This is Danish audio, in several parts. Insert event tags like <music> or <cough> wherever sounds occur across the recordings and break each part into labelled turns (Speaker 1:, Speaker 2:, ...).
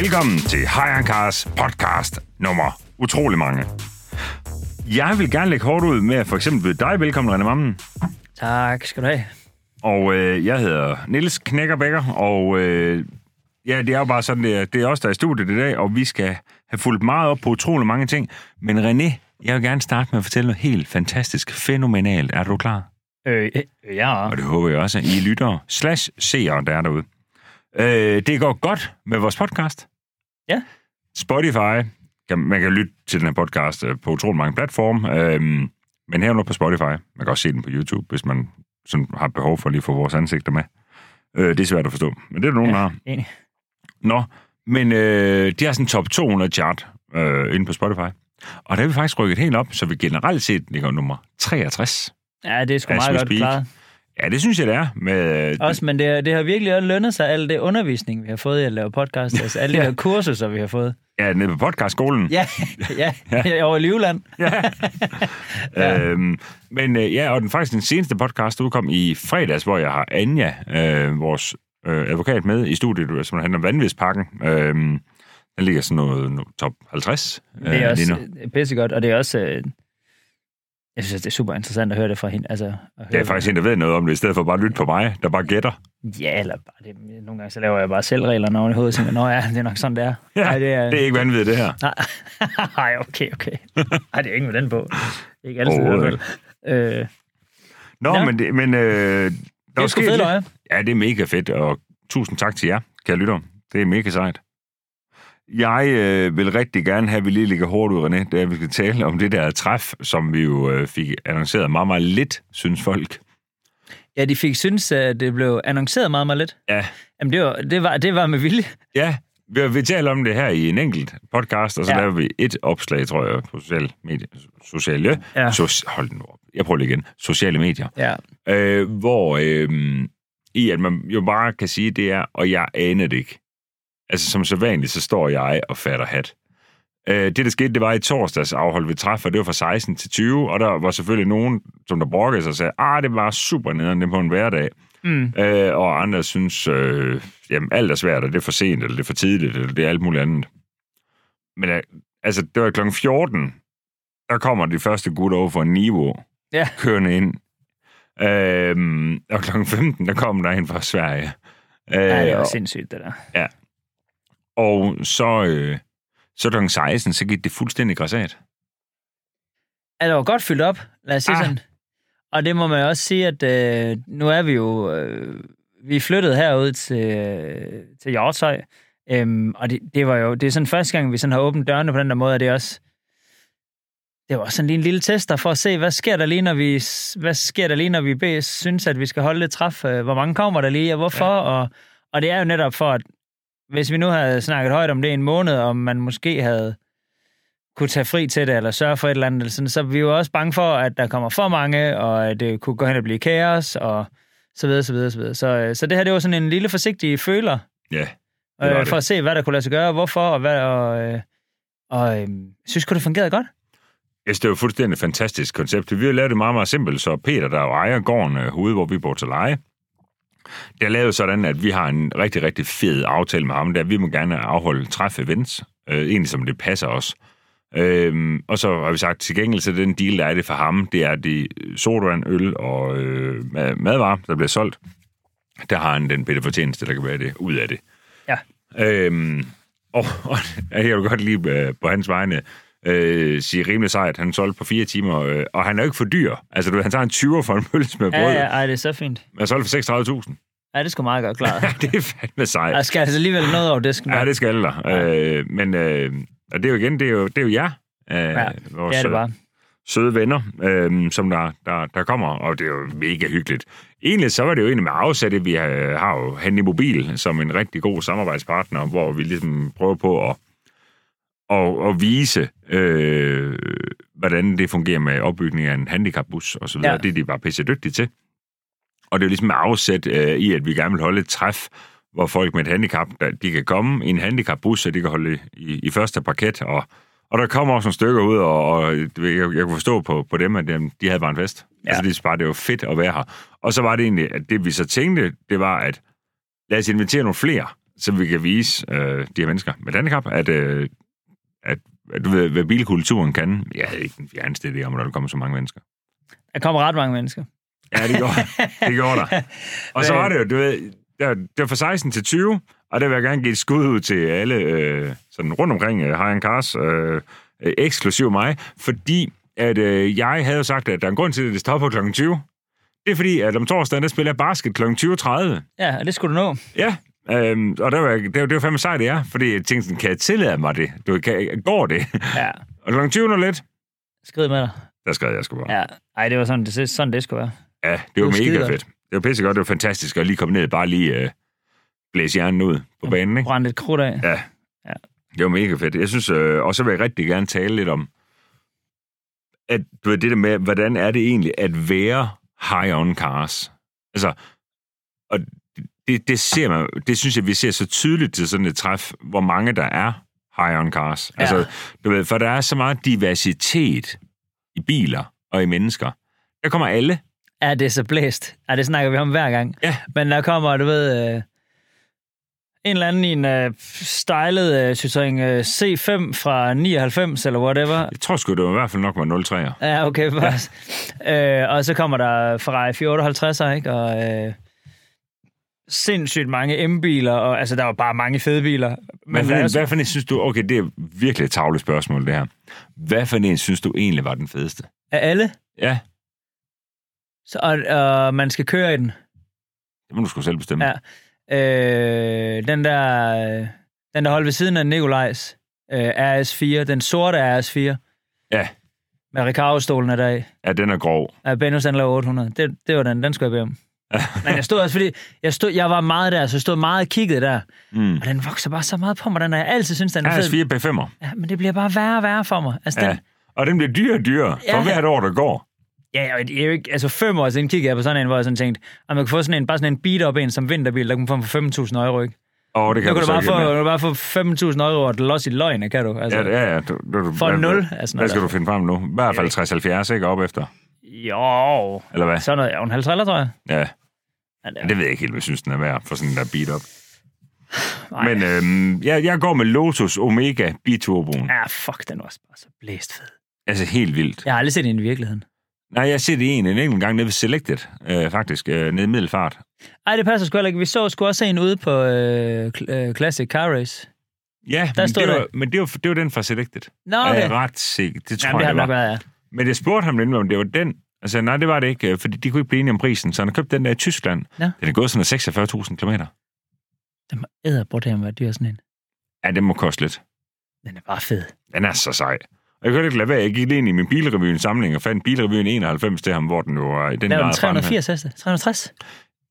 Speaker 1: Velkommen til Hayankars podcast nummer utrolig mange. Jeg vil gerne lægge hårdt ud med at for eksempel byde dig velkommen, René Mammen.
Speaker 2: Tak skal du have.
Speaker 1: Og øh, jeg hedder Niels Knækkerbækker, og øh, ja, det er jo bare sådan, det er, det er os, der er i studiet i dag, og vi skal have fulgt meget op på utrolig mange ting. Men René, jeg vil gerne starte med at fortælle noget helt fantastisk, fænomenalt. Er du klar?
Speaker 2: Øh, øh, ja.
Speaker 1: Og det håber jeg også, at I lytter slash seere, der er derude. Øh, det går godt med vores podcast.
Speaker 2: Ja.
Speaker 1: Spotify, man kan lytte til den her podcast øh, på utrolig mange platforme, øh, men herunder på Spotify. Man kan også se den på YouTube, hvis man sådan har behov for lige at få vores ansigter med. Øh, det er svært at forstå, men det er der nogen, der har.
Speaker 2: Enig.
Speaker 1: Nå, men øh, de har sådan en top 200 chart øh, inde på Spotify. Og der har vi faktisk rykket helt op, så vi generelt set ligger nummer 63.
Speaker 2: Ja, det er sgu meget godt klaret.
Speaker 1: Ja, det synes jeg, det er. Med,
Speaker 2: Også, men det, det har virkelig også lønnet sig, al det undervisning, vi har fået i at lave podcast. Altså alle <laughs> de
Speaker 1: Ja.
Speaker 2: her kurser, vi har fået.
Speaker 1: Ja, nede på podcastskolen.
Speaker 2: Ja, <laughs> ja, ja. over i Livland.
Speaker 1: ja.
Speaker 2: Ja. <laughs>
Speaker 1: øhm, men øh, ja, og den faktisk den seneste podcast udkom i fredags, hvor jeg har Anja, øh, vores øh, advokat, med i studiet, som handler om vanvidspakken. Øhm, den ligger sådan noget, noget top 50
Speaker 2: Det er
Speaker 1: øh,
Speaker 2: også øh, pissegodt, og det er også... Øh, jeg synes, det er super interessant at høre det fra hende. Altså, at høre
Speaker 1: Det er faktisk en, der ved noget om det, i stedet for bare at lytte på mig, der bare gætter.
Speaker 2: Ja, eller bare det. Nogle gange så laver jeg bare selv reglerne oven i hovedet, og nå ja, det er nok sådan, det er. <laughs>
Speaker 1: Ja,
Speaker 2: Ej, det er...
Speaker 1: Det er ikke vanvittigt, det her.
Speaker 2: Nej, <laughs> Ej, okay, okay. <laughs> Nej, det er ikke med den på. Ikke altid.
Speaker 1: Overhovedet
Speaker 2: fald. Øh,
Speaker 1: Nå,
Speaker 2: Ja.
Speaker 1: men, det, men øh, der
Speaker 2: det er sgu fedt.
Speaker 1: Ja, det er mega fedt, og tusind tak til jer, kære lytter. Det er mega sejt. Jeg øh, vil rigtig gerne have, at vi lige ligger hårdt ud, René, da vi skal tale om det der træf, som vi jo øh, fik annonceret meget, meget lidt, synes folk.
Speaker 2: Ja, de fik synes, at det blev annonceret meget, meget lidt.
Speaker 1: Ja,
Speaker 2: Jamen, det var, det var, det var med vilje.
Speaker 1: ja vi, vi taler om det her i en enkelt podcast, og så ja. Laver vi et opslag, tror jeg, på sociale medier. Sociale. Ja. so, hold nu op. Jeg prøver lige igen. Sociale medier.
Speaker 2: Ja.
Speaker 1: øh, hvor øh, i at man jo bare kan sige, det er, og jeg aner det ikke. Altså som så vanligt, så står jeg og fatter hat. Øh, det, der skete, det var i torsdags afholdt vi træf, og det var fra 16 til 20, og der var selvfølgelig nogen, som der brokkede sig og sagde, ah, det var super nederen, det på en hverdag.
Speaker 2: Mm.
Speaker 1: Øh, og andre synes, øh, jamen alt er svært, og det er for sent, eller det er for tidligt, eller det er alt muligt andet. Men øh, altså, det var kl. 14, der kommer de første gutter over for Niveau
Speaker 2: Ja.
Speaker 1: kørende ind. Øhm, og kl. 15, der kom der en fra Sverige. Øh,
Speaker 2: Ja, det var sindssygt, det der.
Speaker 1: Og så, øh, så kl. 16, så gik det fuldstændig græsat.
Speaker 2: Ja, det var godt fyldt op, lad os sige
Speaker 1: Ah.
Speaker 2: sådan. Og det må man også sige, at øh, nu er vi jo... Øh, vi er flyttet herud til, øh, til Hjortshøj. Øhm, og det, det var jo... Det er sådan første gang, vi sådan har åbnet dørene på den der måde, og det er også... Det var sådan lige en lille tester for at se, hvad sker der lige, når vi, hvad sker der lige, når vi synes, at vi skal holde et træf? Øh, Hvor mange kommer der lige, og hvorfor? Ja. Og, og det er jo netop for, at hvis vi nu havde snakket højt om det en måned, om man måske havde kunne tage fri til det, eller sørge for et eller andet, sådan, så er vi jo også bange for, at der kommer for mange, og at det kunne gå hen og blive kaos, og så videre, så videre, så videre. Så, øh, så det her, det var sådan en lille forsigtig føler,
Speaker 1: Ja,
Speaker 2: øh,
Speaker 1: det.
Speaker 2: for at se, hvad der kunne lade sig gøre, hvorfor, og hvad, og, øh, og øh, synes du, det fungerede godt?
Speaker 1: jeg synes, det var et fuldstændig fantastisk koncept. Vi har lavet det meget, meget simpelt, så Peter, der jo ejer gården øh, herude, hvor vi bor til leje, det er lavet sådan, at vi har en rigtig, rigtig fed aftale med ham, der vi må gerne afholde træf events, øh, egentlig som det passer os. Øhm, og så har vi sagt, til gengæld så den deal, der er det for ham, det er de sodavand, øl og øh, mad- madvarer, der bliver solgt. Der har han den bedre fortjeneste, der kan være det ud af det.
Speaker 2: Ja.
Speaker 1: Øhm, og, og jeg vil godt lige øh, på hans vegne øh, sige rimelig sejt. Han solgte på fire timer, øh, og han er jo ikke for dyr. Altså, du, han tager en 20'er for en pølse med brød.
Speaker 2: Ja,
Speaker 1: Ja,
Speaker 2: ja,
Speaker 1: ja.
Speaker 2: ej, det er så fint.
Speaker 1: Han solgte for 36.000.
Speaker 2: Ja, det sgu meget godt klart. <laughs>
Speaker 1: det er fandme sejt.
Speaker 2: Jeg skal altså alligevel noget over disken.
Speaker 1: Ja, det skal der. Øh, men øh, og det er jo igen, det er jo, det er jo jer, øh,
Speaker 2: ja,
Speaker 1: vores
Speaker 2: det er det
Speaker 1: øh,
Speaker 2: bare.
Speaker 1: søde venner, øh, som der, der, der kommer, og det er jo mega hyggeligt. Egentlig så var det jo egentlig med afsætte, vi har, har jo Handy Mobil som en rigtig god samarbejdspartner, hvor vi ligesom prøver på at, at, at vise, øh, hvordan det fungerer med opbygning af en handicapbus og så videre.
Speaker 2: Ja.
Speaker 1: Det er de bare pisse dygtige til. Og det er jo ligesom med afsæt øh, i, at vi gerne vil holde et træf, hvor folk med et handicap, der, de kan komme i en handicapbus, så de kan holde i, i første parket, og, og der kommer også nogle stykker ud, og, og jeg, jeg kunne forstå på, på dem, at dem, de havde bare en fest.
Speaker 2: Ja.
Speaker 1: Altså, det, bare, det var fedt at være her. Og så var det egentlig, at det vi så tænkte, det var, at lad os invitere nogle flere, så vi kan vise øh, de her mennesker med handicap, at, øh, at, at du ved, hvad bilkulturen kan. Jeg havde ikke den fjerneste idé om, at der kommer så mange mennesker.
Speaker 2: Der kommer ret mange mennesker.
Speaker 1: Ja, det gjorde, <laughs> det gjorde der. Og så var det jo, du ved, det var, det var fra 16 til 20, og der vil jeg gerne give et skud ud til alle øh, sådan rundt omkring øh, High Cars, øh, øh, eksklusiv mig, fordi at øh, jeg havde jo sagt, at der er en grund til, at det stopper kl. 20. Det er fordi, at om torsdagen, der spiller jeg basket kl. 20.30.
Speaker 2: Ja, og det skulle du nå.
Speaker 1: Ja, øhm, og det var, det, var, det var fandme sejt, det er, fordi jeg tænkte sådan, kan jeg tillade mig det? Du, kan, går det?
Speaker 2: Ja, <laughs>
Speaker 1: og kl. 20 lidt,
Speaker 2: skrid med dig.
Speaker 1: der skrev jeg sgu bare.
Speaker 2: Ja, ej, det var sådan, det, sådan det skulle være.
Speaker 1: Ja, det var
Speaker 2: var
Speaker 1: mega fedt. Det var pissegodt, det var fantastisk at lige komme ned, bare lige øh, blæse hjernen ud på banen, ikke?
Speaker 2: Brændt et krudt af.
Speaker 1: Ja.
Speaker 2: Ja.
Speaker 1: Det var mega fedt. Jeg synes, øh, og så vil jeg rigtig gerne tale lidt om, at du ved, det der med, hvordan er det egentlig at være high on cars? Altså, og det, det ser man, det synes jeg, vi ser så tydeligt til sådan et træf, hvor mange der er high on cars.
Speaker 2: Ja.
Speaker 1: Altså, du ved, for der er så meget diversitet i biler og i mennesker. Der kommer alle.
Speaker 2: Ja, det er så blæst. Ja, det snakker vi om hver gang.
Speaker 1: Ja.
Speaker 2: Men der kommer, du ved, øh, en eller anden i en øh, stylet øh, Citroën øh, C5 fra 99 eller whatever.
Speaker 1: Jeg tror sgu, det var i hvert fald nok var 03'er.
Speaker 2: Ja, okay, faktisk. Øh, og så kommer der Ferrari 458'er, ikke? Og øh, sindssygt mange M-biler, og altså, der var bare mange fede biler.
Speaker 1: Men hvad,
Speaker 2: der er
Speaker 1: hvad for en synes du... Okay, det er virkelig et tavlet spørgsmål, det her. Hvad for en synes du egentlig var den fedeste?
Speaker 2: af alle,
Speaker 1: Ja,
Speaker 2: så, og, og man skal køre i den.
Speaker 1: det må du sgu selv bestemme.
Speaker 2: Ja. Øh, den der, den der holdt ved siden af Nikolajs øh, RS4, den sorte RS4,
Speaker 1: Ja,
Speaker 2: med Recaro-stolen af dag,
Speaker 1: ja den er grov.
Speaker 2: af Benno Sandler 800. Det, det var den, den skulle jeg bede om. <laughs> Men jeg stod også, fordi jeg, stod, jeg var meget der, så jeg stod meget og kiggede der.
Speaker 1: Mm.
Speaker 2: Og den vokser bare så meget på mig, den er jeg altid synes, den er fed.
Speaker 1: RS4 P5'er.
Speaker 2: Ja, men det bliver bare værre og værre for mig. Altså,
Speaker 1: Ja.
Speaker 2: den,
Speaker 1: Og den bliver dyrere og dyrere for
Speaker 2: Ja.
Speaker 1: hvert år, der går.
Speaker 2: ja, og det jo ikke, altså fem år siden kiggede jeg på sådan en, hvor jeg sådan tænkte, at man kunne få sådan en, bare sådan en beat-up en som vinterbil, der kunne få for 5.000 euro, ikke?
Speaker 1: Og det
Speaker 2: Nu
Speaker 1: kan
Speaker 2: kan
Speaker 1: du
Speaker 2: du
Speaker 1: så
Speaker 2: bare få, du kan bare få 5.000 euro og loss i løgne, kan du? Altså,
Speaker 1: Ja, ja, ja. Du, du,
Speaker 2: For
Speaker 1: hvad,
Speaker 2: nul, altså,
Speaker 1: hvad skal du finde frem nu? I hvert fald 60-70, ikke? Op efter.
Speaker 2: Jo,
Speaker 1: Eller hvad?
Speaker 2: sådan noget. Ja, en 50 tror jeg.
Speaker 1: Ja,
Speaker 2: Ja, det
Speaker 1: det ved jeg ikke helt, hvad jeg synes, den er værd for sådan en der beat up.
Speaker 2: Nej.
Speaker 1: Men øhm, jeg, jeg går med Lotus Omega Biturboen.
Speaker 2: Ja, fuck, den var også bare så blæst fed.
Speaker 1: Altså helt vildt.
Speaker 2: Jeg har aldrig set den i virkeligheden.
Speaker 1: Nej, jeg har set en en enkelt gang nede ved Selected, øh, faktisk, øh, nede i Middelfart.
Speaker 2: Ej, det passer sgu heller ikke. Vi så sgu også en ude på øh, øh, Classic Car Race.
Speaker 1: Ja,
Speaker 2: Der
Speaker 1: men,
Speaker 2: stod
Speaker 1: det,
Speaker 2: der-
Speaker 1: var, men det var, det var den fra Selected.
Speaker 2: Nå,
Speaker 1: Okay. Jeg er ret sikker. Det tror
Speaker 2: Jamen, det
Speaker 1: jeg, det var.
Speaker 2: været, ja.
Speaker 1: Men jeg spurgte ham nemlig, om det var den. Altså, nej, det var det ikke, øh, fordi de kunne ikke blive enige om prisen, så han har købt den der i Tyskland.
Speaker 2: Ja.
Speaker 1: Den er gået sådan 46.000 km.
Speaker 2: Den må æderbordere være dyr sådan en.
Speaker 1: Ja, det må koste lidt.
Speaker 2: Den er bare fed.
Speaker 1: Den er så sej. Og jeg kunne ikke lade være, jeg gik ind i min bilrevyen samling og fandt bilrevyen 91 til ham, hvor den jo den
Speaker 2: Der er den
Speaker 1: fremme.
Speaker 2: 380 heste. 360?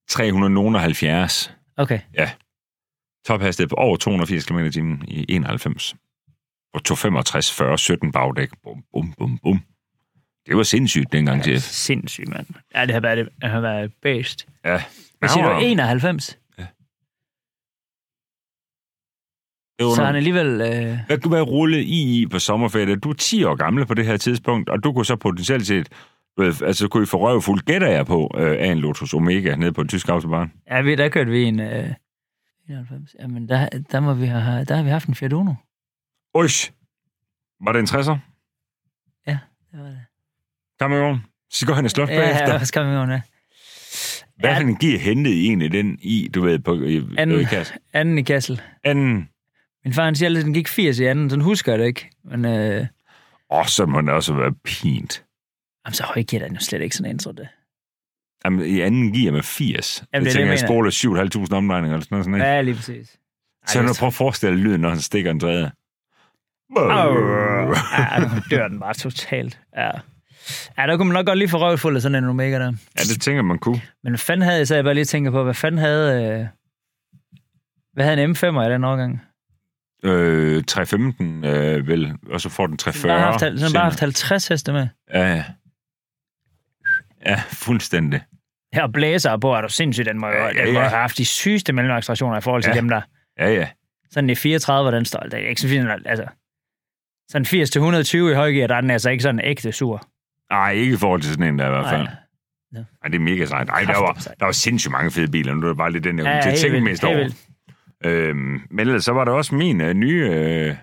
Speaker 1: 370.
Speaker 2: Okay.
Speaker 1: Tophastighed på over 280 km i timen i 91. Og 265, 40, 17 bagdæk. Bum, bum, bum, bum. Det var sindssygt dengang til.
Speaker 2: Sindssygt, mand. Ja, det har været, det har været bedst.
Speaker 1: Ja.
Speaker 2: Hvad siger du?
Speaker 1: Han var-
Speaker 2: 91?
Speaker 1: det var
Speaker 2: Så han alligevel... Øh,
Speaker 1: Hvad kunne være rullet i, i på sommerferie? Du er 10 år gammel på det her tidspunkt, og du kunne så potentielt set, du ved, altså kunne I få røvfuld, gætter jeg på, øh, af en Lotus Omega nede på en tysk autobahn.
Speaker 2: ja, vi, der kørte vi en... Øh, 91. Jamen, der, der, må vi have, der har vi haft en Fiat Uno.
Speaker 1: Ush! Var det en 60'er? Med Så går han og slot
Speaker 2: Ja,
Speaker 1: bagefter.
Speaker 2: ja, vi med det?
Speaker 1: Hvad for en gear hentede I egentlig den i, du ved, på i,
Speaker 2: Anden.
Speaker 1: i kasse?
Speaker 2: Anden i Kassel.
Speaker 1: Anden.
Speaker 2: Min far han siger altid, at den gik 80 i anden, sådan husker jeg det ikke. Men øh,
Speaker 1: Åh, så må det også være pint.
Speaker 2: jamen, så høj giver den jo slet ikke sådan en, tror det.
Speaker 1: Jamen, i anden gear med 80.
Speaker 2: Jamen,
Speaker 1: jeg
Speaker 2: det er
Speaker 1: tænker,
Speaker 2: det,
Speaker 1: jeg
Speaker 2: jeg
Speaker 1: spoler 7.500 omdrejninger eller sådan noget.
Speaker 2: Ja, lige præcis.
Speaker 1: så nu prøv at forestille dig lyden, når han stikker en træde.
Speaker 2: Ja, nu dør den bare totalt. Ja. Ja, der kunne man nok godt lige få røvfuld af sådan en Omega der.
Speaker 1: Ja, det tænker man kunne.
Speaker 2: Men hvad fanden havde jeg, så jeg bare lige tænker på, hvad fanden havde... Øh, hvad havde en M5'er i den årgang?
Speaker 1: Øh, 315 øh, vel, og så får den
Speaker 2: Den
Speaker 1: 340.
Speaker 2: har haft, den har bare haft 50 heste med.
Speaker 1: Ja, ja. Ja, fuldstændig.
Speaker 2: Her blæser på, er du sindssygt, den må
Speaker 1: Ja,
Speaker 2: ja,
Speaker 1: ja,
Speaker 2: den må
Speaker 1: ja.
Speaker 2: have haft de sygeste mellemaccelerationer i forhold til
Speaker 1: Ja.
Speaker 2: dem, der...
Speaker 1: Ja, ja.
Speaker 2: Sådan i 34, den står, det er ikke så fint, altså... Sådan 80 til 120 i højgear, der er den altså ikke sådan ægte sur.
Speaker 1: Nej, ikke i forhold til sådan en der i hvert fald.
Speaker 2: Nej.
Speaker 1: Nej, det er mega sejt. Nej, der var, der var sindssygt mange fede biler. Nu er det bare lidt den, jeg
Speaker 2: Ja,
Speaker 1: ja, til at tænke mest over. Øhm, men ellers så var der også min øh, nye øh,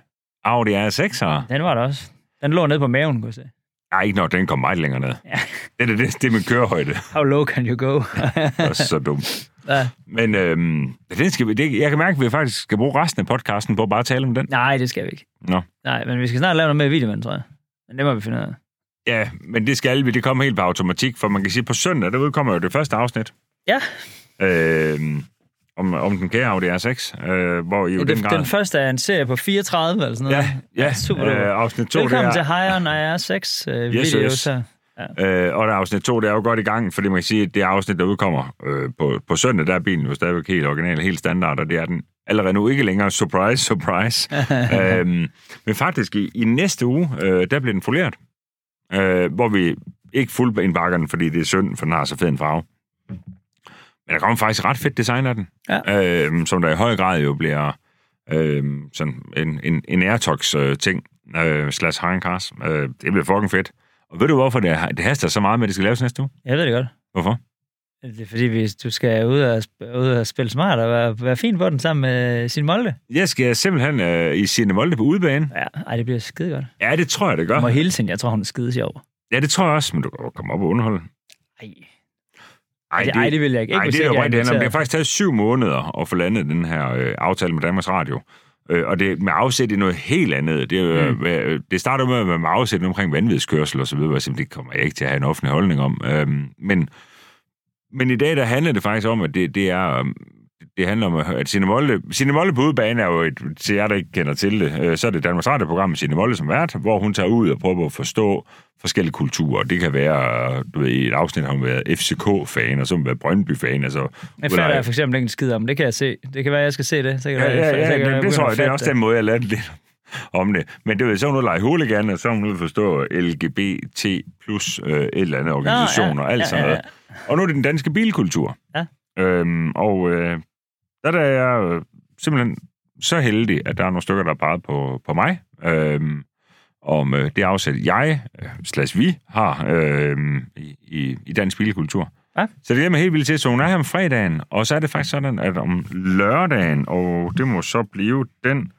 Speaker 1: Audi R6'er.
Speaker 2: Den var der også. Den lå nede på maven, kunne jeg se.
Speaker 1: Nej, ikke når den kom meget længere ned.
Speaker 2: Ja.
Speaker 1: Det er det, det er min kørehøjde. <laughs>
Speaker 2: How low can you go? <laughs>
Speaker 1: Det er så dumt.
Speaker 2: ja.
Speaker 1: Men øhm, den skal vi, det, jeg kan mærke, at vi faktisk skal bruge resten af podcasten på at bare tale om den.
Speaker 2: Nej, det skal vi ikke.
Speaker 1: Nå.
Speaker 2: Nej, men vi skal snart lave noget med video, tror jeg. Men det må vi finde ud af.
Speaker 1: Ja, men det skal vi. Det kommer helt på automatik, for man kan sige, at på søndag, der udkommer jo det første afsnit.
Speaker 2: Ja,
Speaker 1: Øhm, om, om den kære Audi R6, øh, hvor I jo
Speaker 2: den,
Speaker 1: den grad...
Speaker 2: den første er en serie på 34 eller sådan noget.
Speaker 1: Ja, ja,
Speaker 2: super
Speaker 1: øh, afsnit 2, det
Speaker 2: Velkommen til
Speaker 1: er,
Speaker 2: Higher on IR6 øh,
Speaker 1: Yes,
Speaker 2: videos
Speaker 1: yes.
Speaker 2: her.
Speaker 1: øh, og der er afsnit 2, det er jo godt i gang, fordi man kan sige, at det afsnit, der udkommer øh, på, på søndag, der er bilen jo stadigvæk helt original, helt standard, og det er den allerede nu ikke længere. Surprise, surprise. <laughs> øhm, men faktisk i, i næste uge, øh, der bliver den foleret, øh, hvor vi ikke fuldindbakker den, fordi det er synd, for den har så fed en farve. Men der kommer faktisk ret fedt design af den,
Speaker 2: Ja.
Speaker 1: øh, som der i høj grad jo bliver øh, sådan en, en, en Airtox-ting, øh, slash High Cars. Øh, det bliver fucking fedt. Og ved du, hvorfor det, det haster så meget med, at det skal laves næste uge?
Speaker 2: Jeg ved det godt.
Speaker 1: Hvorfor?
Speaker 2: Det er fordi, hvis du skal ud og, ud og spille smart og være, være fin på den sammen med sin Molde.
Speaker 1: Jeg skal simpelthen øh, i Signe Molde på udebane.
Speaker 2: Ja, ej, det bliver skide godt.
Speaker 1: Ja, det tror jeg, det gør.
Speaker 2: Jeg må hilse hende. Jeg tror, hun er skide sjov.
Speaker 1: Ja, det tror jeg også, men du kan jo komme op og underholde.
Speaker 2: Ej, ej, det, ej, det vil jeg ikke.
Speaker 1: Ej, det er jo
Speaker 2: jeg
Speaker 1: rigtigt. Det har faktisk taget syv måneder at få landet den her øh, aftale med Danmarks Radio. Øh, og det med afsæt i noget helt andet. Det,
Speaker 2: Mm.
Speaker 1: øh, det starter med at være med afsæt omkring vanvidskørsel og så videre, så det kommer jeg ikke til at have en offentlig holdning om. Øhm, men, men i dag, der handler det faktisk om, at det, det er... øhm, det handler om, at Signe Molde, Signe Molde på udebane er jo et, til jer, der ikke kender til det, øh, så er det Danmarks Radio-program med Signe Molde som vært, hvor hun tager ud og prøver at forstå forskellige kulturer. Det kan være, du ved, i et afsnit har hun været FCK-fan, og så har hun været Brøndby-fan. Altså,
Speaker 2: Jeg fatter jeg for eksempel ikke en skid om. Det kan jeg se. Det kan være, jeg skal se det. Så kan
Speaker 1: Ja,
Speaker 2: det,
Speaker 1: ja,
Speaker 2: så
Speaker 1: ja,
Speaker 2: kan
Speaker 1: det, det tror jeg, det er også den måde, jeg lærte lidt om det. Men det ved, så hun lege hooligan, og så hun forstå LGBT plus øh, et eller andet organisation
Speaker 2: ja,
Speaker 1: og alt
Speaker 2: ja,
Speaker 1: sådan
Speaker 2: ja,
Speaker 1: noget. Og nu er det den danske bilkultur.
Speaker 2: Ja.
Speaker 1: Øhm, og øh, der, er jeg øh, simpelthen så heldig, at der er nogle stykker, der er peget på, på mig. Øhm, om øh, det afsæt, jeg, øh, slash vi, har øh, i, i, i dansk bilkultur.
Speaker 2: Ja.
Speaker 1: Så det er mig helt vildt til. Så hun er her om fredagen, og så er det faktisk sådan, at om lørdagen, og det må så blive den,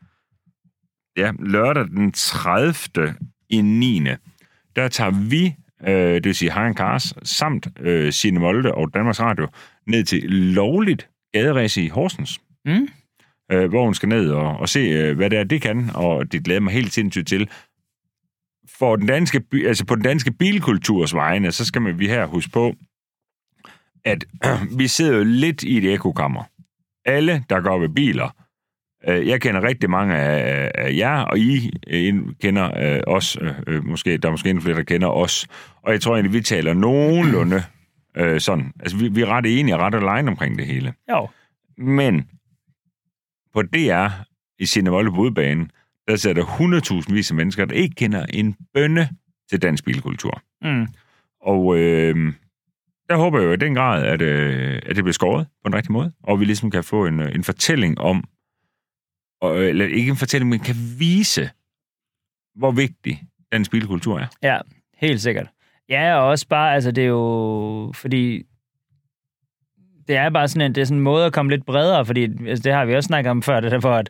Speaker 1: ja, lørdag den 30. i 9. Der tager vi, øh, det vil sige Hein Cars, samt øh, Signe Molde og Danmarks Radio, ned til lovligt gaderæs i Horsens
Speaker 2: Mm.
Speaker 1: øh, hvor hun skal ned og, og se, øh, hvad det er, det kan, og det glæder mig helt sindssygt til. For den danske, altså på den danske bilkulturs vegne, så skal man vi her huske på, at <clears throat> vi sidder jo lidt i et ekokammer. Alle, der går ved biler, øh, jeg kender rigtig mange af, af jer, og I øh, kender øh, os, øh, øh, måske, der er måske endnu flere, der kender os, og jeg tror egentlig, vi taler nogenlunde <clears throat> øh, sådan. Altså, vi, vi er ret enige og ret alene omkring det hele.
Speaker 2: Jo.
Speaker 1: Men på DR i Cinevolle på udbanen, der der 100.000 vis af mennesker, der ikke kender en bønne til dansk bilkultur.
Speaker 2: Mm.
Speaker 1: Og øh, der håber jeg jo i den grad, at, øh, at det bliver skåret på en rigtig måde, og vi ligesom kan få en, øh, en fortælling om, og, eller ikke en fortælling, men kan vise, hvor vigtig dansk bilkultur er.
Speaker 2: Ja, helt sikkert. Ja, og også bare, altså det er jo, fordi det er bare sådan en, det er sådan en måde at komme lidt bredere, fordi altså, det har vi også snakket om før, det der, hvor at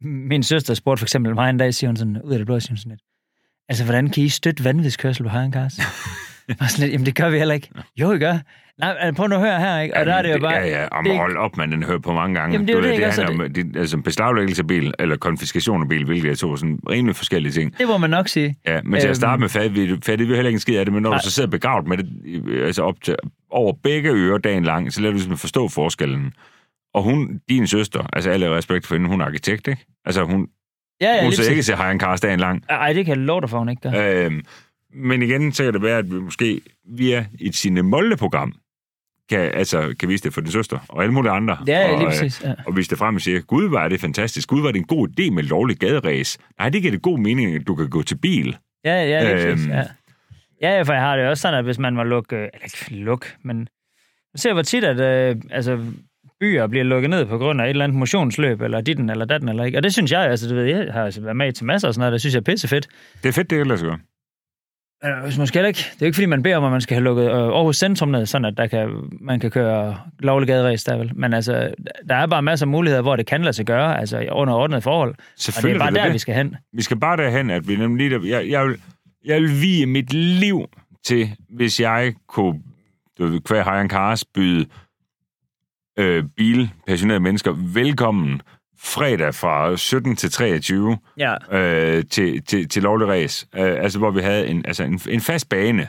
Speaker 2: min søster spurgte for eksempel mig en dag, siger hun sådan, ud af det blå, siger hun sådan lidt, altså hvordan kan I støtte vanvidskørsel på Harenkars? Og sådan lidt, jamen det gør vi heller ikke. Jo, I gør. Nej, altså, prøv nu at høre her, ikke? Og der er det jo bare...
Speaker 1: Ja, ja, om
Speaker 2: det-
Speaker 1: hold op, man, den hører på mange gange.
Speaker 2: Jamen, det er
Speaker 1: Du ved,
Speaker 2: det, ikke? Altså,
Speaker 1: handler om det, altså beslaglæggelse af bil, eller konfiskation af bil, hvilket er to sådan rimelig forskellige ting.
Speaker 2: Det må man nok sige.
Speaker 1: Ja, men til at
Speaker 2: Øhm.
Speaker 1: starte med fattede vi, fattede vi heller ikke skid af det, men når
Speaker 2: Nej.
Speaker 1: du så sidder begravet med det, altså op til, over begge ører dagen lang, så lader du ligesom forstå forskellen. Og hun, din søster, altså alle respekt for hende, hun er arkitekt, ikke? Altså hun,
Speaker 2: Ja, ja,
Speaker 1: hun sidder ikke til High Cars dagen lang.
Speaker 2: Ej, det kan jeg love dig for, hun ikke gør.
Speaker 1: Øhm, men igen, så kan det være, at vi måske via et sine Molde-program kan, altså, kan vise det for din søster og alle mulige andre.
Speaker 2: Ja,
Speaker 1: og,
Speaker 2: lige
Speaker 1: øh,
Speaker 2: præcis. Ja.
Speaker 1: og vise det frem og sige, gud, var det fantastisk. Gud, var det en god idé med lovlig gaderæs. Nej, det giver det god mening, at du kan gå til bil.
Speaker 2: Ja, ja, lige præcis.
Speaker 1: Øhm.
Speaker 2: Ja. ja, ja, for jeg har det også sådan, at hvis man må lukke... øh, Eller ikke lukke, men... Jeg ser, hvor tit, at øh, altså, byer bliver lukket ned på grund af et eller andet motionsløb, eller ditten, eller datten, eller ikke. Og det synes jeg, altså, du ved, jeg har altså været med til masser og sådan noget, det synes jeg er pissefedt.
Speaker 1: Det er fedt, det sig gøre.
Speaker 2: Øh, Hvis måske heller ikke. Det er jo ikke, fordi man beder om, at man skal have lukket øh, Aarhus Centrum ned, sådan at der kan, man kan køre lovlig gaderæs der vel. Men altså, der er bare masser af muligheder, hvor det kan lade sig gøre, altså under ordnede forhold. Og det er
Speaker 1: Selvfølgelig
Speaker 2: bare
Speaker 1: er
Speaker 2: der,
Speaker 1: det.
Speaker 2: vi skal hen.
Speaker 1: Vi skal bare derhen, at vi nemlig lige... Der, jeg, jeg, vil, jeg vil vige mit liv til, hvis jeg kunne, du ved, hver Hajan Kars byde øh, bilpassionerede mennesker velkommen fredag fra 17 til 23
Speaker 2: Ja,
Speaker 1: øh, til, til, til lovlig race. Øh, altså, hvor vi havde en, altså en, en fast bane.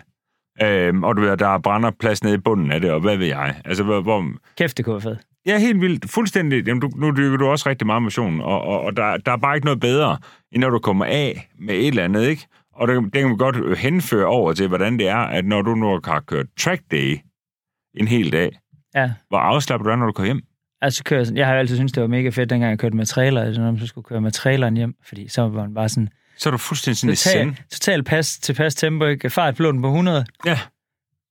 Speaker 1: Øh, og du ved, der brænder plads nede i bunden af det, og hvad ved jeg. Altså, hvor, hvor
Speaker 2: kæft, det kunne være fedt.
Speaker 1: Ja, helt vildt. Fuldstændig. Jamen, du, nu dykker du også rigtig meget motion, og, og, og der, der er bare ikke noget bedre, end når du kommer af med et eller andet, ikke? Og det, det kan vi godt henføre over til, hvordan det er, at når du nu har kørt track day en hel dag,
Speaker 2: Ja,
Speaker 1: hvor afslappet du er, når du kommer hjem.
Speaker 2: Altså kører, sådan- jeg har jo altid syntes, det var mega fedt, dengang jeg kørte med trailer, når man så skulle køre med traileren hjem, fordi så var man bare sådan,
Speaker 1: Så er du fuldstændig sådan i
Speaker 2: total,
Speaker 1: send.
Speaker 2: total pas til pas tempo, ikke? Fart på på 100,
Speaker 1: Ja,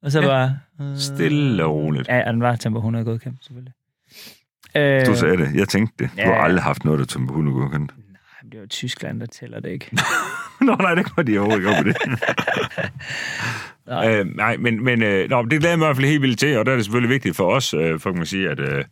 Speaker 2: og så
Speaker 1: Ja.
Speaker 2: bare... Øh,
Speaker 1: stille og roligt.
Speaker 2: Ja, og den var tempo 100 godkendt, selvfølgelig. Øh,
Speaker 1: Du sagde det. Jeg tænkte det. Du har
Speaker 2: Ja.
Speaker 1: aldrig haft noget, der på 100 godkendt.
Speaker 2: Nej, det var Tyskland, der tæller det ikke. <laughs>
Speaker 1: Nå, nej, det var de overhovedet ikke op med det. <laughs>
Speaker 2: Nej.
Speaker 1: øh, nej, men, men øh, nå, det glæder jeg mig i hvert fald helt vildt til, og der er det selvfølgelig vigtigt for os, øh, for kan man sige, at øh,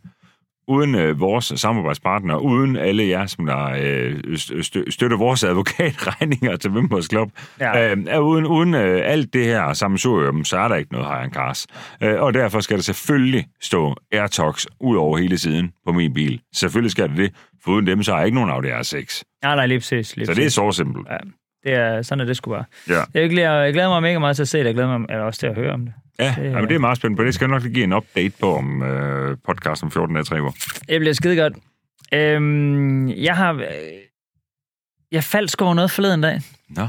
Speaker 1: uden øh, vores samarbejdspartnere, uden alle jer, som der øh, stø- støtter vores advokatregninger til Wimbledon Club,
Speaker 2: Ja.
Speaker 1: øh, er uden, uden øh, alt det her sammensurium, så er der ikke noget Hajan Cars. Øh, og derfor skal der selvfølgelig stå AirTogs ud over hele siden på min bil. Selvfølgelig skal det det, for uden dem, så har jeg ikke nogen Audi R6.
Speaker 2: Nej, nej, lige præcis. Lige
Speaker 1: Så det er så simpelt.
Speaker 2: Ja, det er, sådan er det sgu bare.
Speaker 1: Ja.
Speaker 2: Jeg glæder, jeg glæder mig mega meget til at se det. Jeg glæder mig eller også til at høre om det.
Speaker 1: Ja,
Speaker 2: Det,
Speaker 1: det, jamen, det er meget spændende på. Det skal jeg nok lige give en update på om øh, podcast om 14 dage, tre uger.
Speaker 2: Det bliver skide godt. Øhm, jeg har... øh, Jeg faldt over noget forleden dag.
Speaker 1: Nå.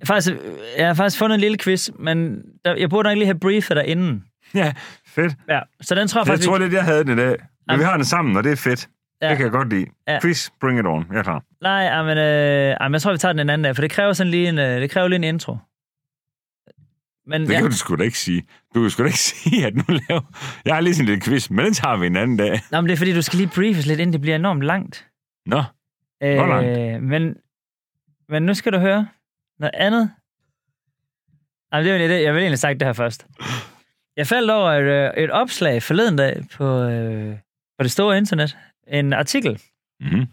Speaker 2: Jeg faktisk, jeg har faktisk fundet en lille quiz, men der, jeg burde nok lige have briefet dig inden.
Speaker 1: Ja, fedt.
Speaker 2: Ja, så den tror jeg
Speaker 1: Jeg
Speaker 2: faktisk...
Speaker 1: tror lidt, jeg havde den i dag. Men
Speaker 2: Jamen.
Speaker 1: vi har den sammen, og det er fedt.
Speaker 2: Ja.
Speaker 1: Det kan jeg godt lide.
Speaker 2: Ja.
Speaker 1: Quiz, bring it on. Jeg er klar.
Speaker 2: Nej, men, øh, men jeg tror, vi tager den en anden dag, for det kræver sådan lige en, øh, det kræver lige en intro. Men
Speaker 1: Det
Speaker 2: ja,
Speaker 1: kan du sgu da ikke sige. Du kan sgu da ikke <laughs> sige, at nu laver... Jeg har lige sådan en lille quiz, men den tager vi en anden dag.
Speaker 2: Nå, men det er fordi, du skal lige briefes lidt, inden det bliver enormt langt.
Speaker 1: Nå,
Speaker 2: Øh,
Speaker 1: Hvor langt?
Speaker 2: men, men nu skal du høre noget andet. Jamen, det er jo det. Jeg vil egentlig sagt det her først. Jeg faldt over et, øh, et opslag forleden dag på, øh, på det store internet. En artikel,
Speaker 1: mm-hmm.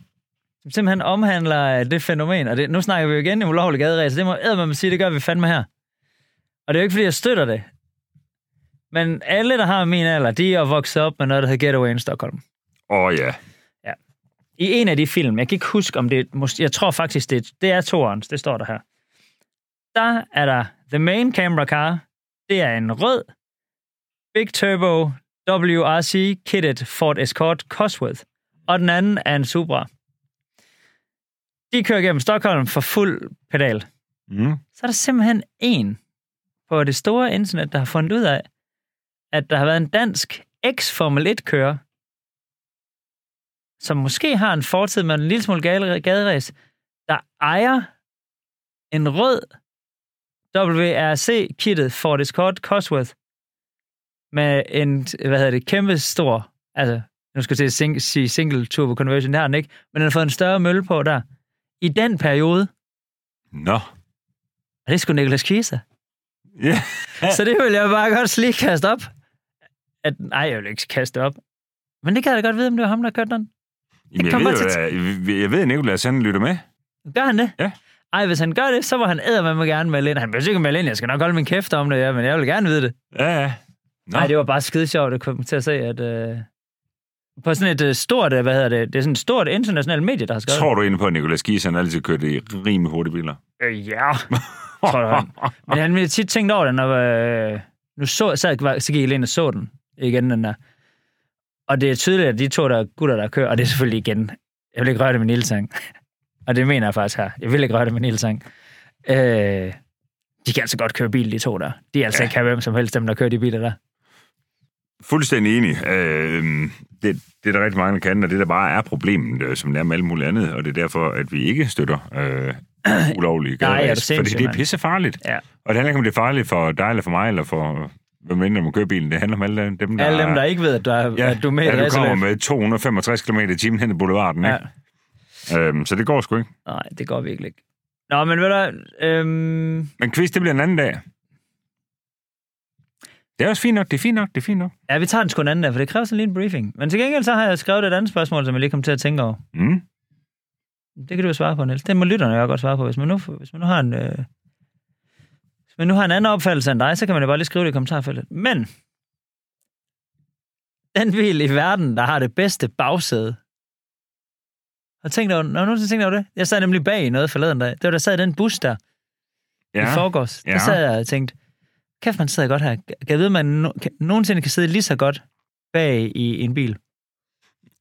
Speaker 2: som simpelthen omhandler øh, det fænomen. Og det, nu snakker vi jo igen om ulovlig gaderæs, det må man sige, det gør vi fandme her. Og det er jo ikke, fordi jeg støtter det. Men alle, der har min alder, de er vokset op med noget, der hedder Getaway in Stockholm.
Speaker 1: Åh oh, ja.
Speaker 2: I en af de film, jeg kan ikke huske, om det er, jeg tror faktisk, det det er toerens, det står der her. Der er der The Main Camera Car. Det er en rød Big Turbo WRC kitted Ford Escort Cosworth. Og den anden er en Supra. De kører gennem Stockholm for fuld pedal.
Speaker 1: Mm.
Speaker 2: Så er der simpelthen en på det store internet, der har fundet ud af, at der har været en dansk ex-Formel 1-kører, som måske har en fortid med en lille smule gade- gaderæs, der ejer en rød WRC-kittet Ford Escort Cosworth med en, hvad hedder det, kæmpe stor, altså, nu skal jeg til at sige single turbo conversion, det har den ikke, men den har fået en større mølle på der. I den periode,
Speaker 1: Nå.
Speaker 2: og det sgu Nicolas Kisa.
Speaker 1: Ja. <laughs>
Speaker 2: Så det vil jeg bare godt lige kaste op. At, nej, jeg vil ikke kaste op. Men det kan jeg da godt vide, om det var ham, der kørte den.
Speaker 1: Jamen, jeg, ved,
Speaker 2: til-
Speaker 1: jo, jeg, jeg ved, at Nicolás han lytter med.
Speaker 2: Gør han det?
Speaker 1: Ja.
Speaker 2: Ej, hvis han gør det, så var han æder med mig gerne melde ind. Han behøver ikke melde ind, jeg skal nok holde min kæft om det, ja, men jeg vil gerne vide det.
Speaker 1: Ja, ja.
Speaker 2: Nej, det var bare skide sjovt at komme til at se, at øh, på sådan et øh, stort, øh, hvad hedder det, det er sådan et stort internationalt medie, der har skrevet
Speaker 1: Tror du egentlig på, at Nicolás Gies, han altid kørt i rimelig hurtige biler?
Speaker 2: Øh, ja, tror jeg. han. Men han ville tit tænkt over det, når øh, nu så, så, så gik jeg lige ind og så den igen, den der. Og det er tydeligt, at de to der gutter, der kører, og det er selvfølgelig igen, jeg vil ikke røre det med Nilsang. <laughs> Og det mener jeg faktisk her. Jeg vil ikke røre det med Nilsang. Øh, de kan altså godt køre bil, de to der. De er altså
Speaker 1: Ja.
Speaker 2: ikke hvem som helst, dem der kører de biler der.
Speaker 1: Fuldstændig enig. Øh, det, det er der rigtig mange, der kan, og det der bare er problemet, øh, som det er med alt muligt andet, og det er derfor, at vi ikke støtter øh, <clears throat> ulovlige
Speaker 2: er
Speaker 1: gaderæs, fordi det er
Speaker 2: mand.
Speaker 1: pisse farligt.
Speaker 2: Ja.
Speaker 1: Og det handler ikke om, det er farligt for dig, eller for mig, eller for hvem man kører bilen. Det handler om alle dem, der...
Speaker 2: Alle dem, der ikke ved, at du er,
Speaker 1: ja,
Speaker 2: at du er med
Speaker 1: ja, du kommer med 265 km i timen hen ad boulevarden,
Speaker 2: Ja.
Speaker 1: ikke? Øhm, så det går sgu ikke.
Speaker 2: Nej, det går virkelig ikke. Nå, men ved du, øhm,
Speaker 1: Men quiz, det bliver en anden dag. Det er også fint nok, det er fint nok, det er fint nok.
Speaker 2: ja, vi tager den sgu en anden dag, for det kræver sådan lige en briefing. Men til gengæld så har jeg skrevet et andet spørgsmål, som jeg lige kom til at tænke over.
Speaker 1: Mm.
Speaker 2: Det kan du jo svare på, Niels. Det må lytterne jo godt svare på. Hvis man nu, hvis man nu har en... Øh, hvis man nu har en anden opfattelse end dig, så kan man jo bare lige skrive det i kommentarfeltet. Men den bil i verden, der har det bedste bagsæde. Har tænkt over, når du tænkt over det? Jeg sad nemlig bag i noget forleden dag. Det var der sad den bus der ja. i forgårs.
Speaker 1: Ja.
Speaker 2: Der sad jeg og tænkte, kæft, man sidder godt her. Kan jeg vide, man no- kan, nogensinde kan sidde lige så godt bag i en bil?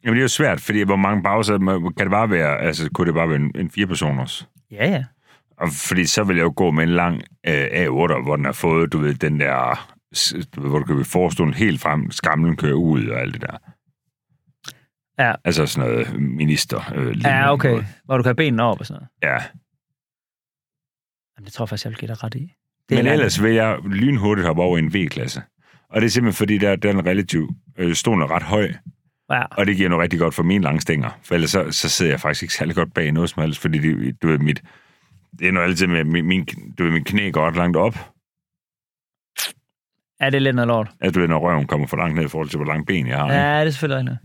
Speaker 1: Jamen, det er jo svært, fordi hvor mange bagsæder kan det bare være, altså kunne det bare være en, en fire personers?
Speaker 2: Ja, ja.
Speaker 1: Og fordi så vil jeg jo gå med en lang øh, A8, hvor den har fået, du ved, den der, hvor du kan forstående helt frem, skamlen kører ud og alt det der.
Speaker 2: Ja.
Speaker 1: Altså sådan noget minister. Øh,
Speaker 2: Ja, okay.
Speaker 1: noget.
Speaker 2: Hvor du kan have benene op og sådan noget.
Speaker 1: Ja,
Speaker 2: Jamen, det tror jeg faktisk, jeg vil give dig ret i. Det
Speaker 1: men ellers vil jeg lynhurtigt hoppe over i en V-klasse. Og det er simpelthen fordi, der, der er en relativt, øh, stolen er ret høj,
Speaker 2: Ja.
Speaker 1: og det giver noget rigtig godt for mine lange stænger. For ellers så, så sidder jeg faktisk ikke særlig godt bag noget som helst, fordi det, du ved, mit, det er noget altid med, min, min, du ved, min knæ går ret langt op.
Speaker 2: Ja, det er lidt noget lort.
Speaker 1: Altså, du ved, når røven kommer for langt ned i forhold til, hvor langt ben jeg har.
Speaker 2: Ja, det er selvfølgelig rigtigt.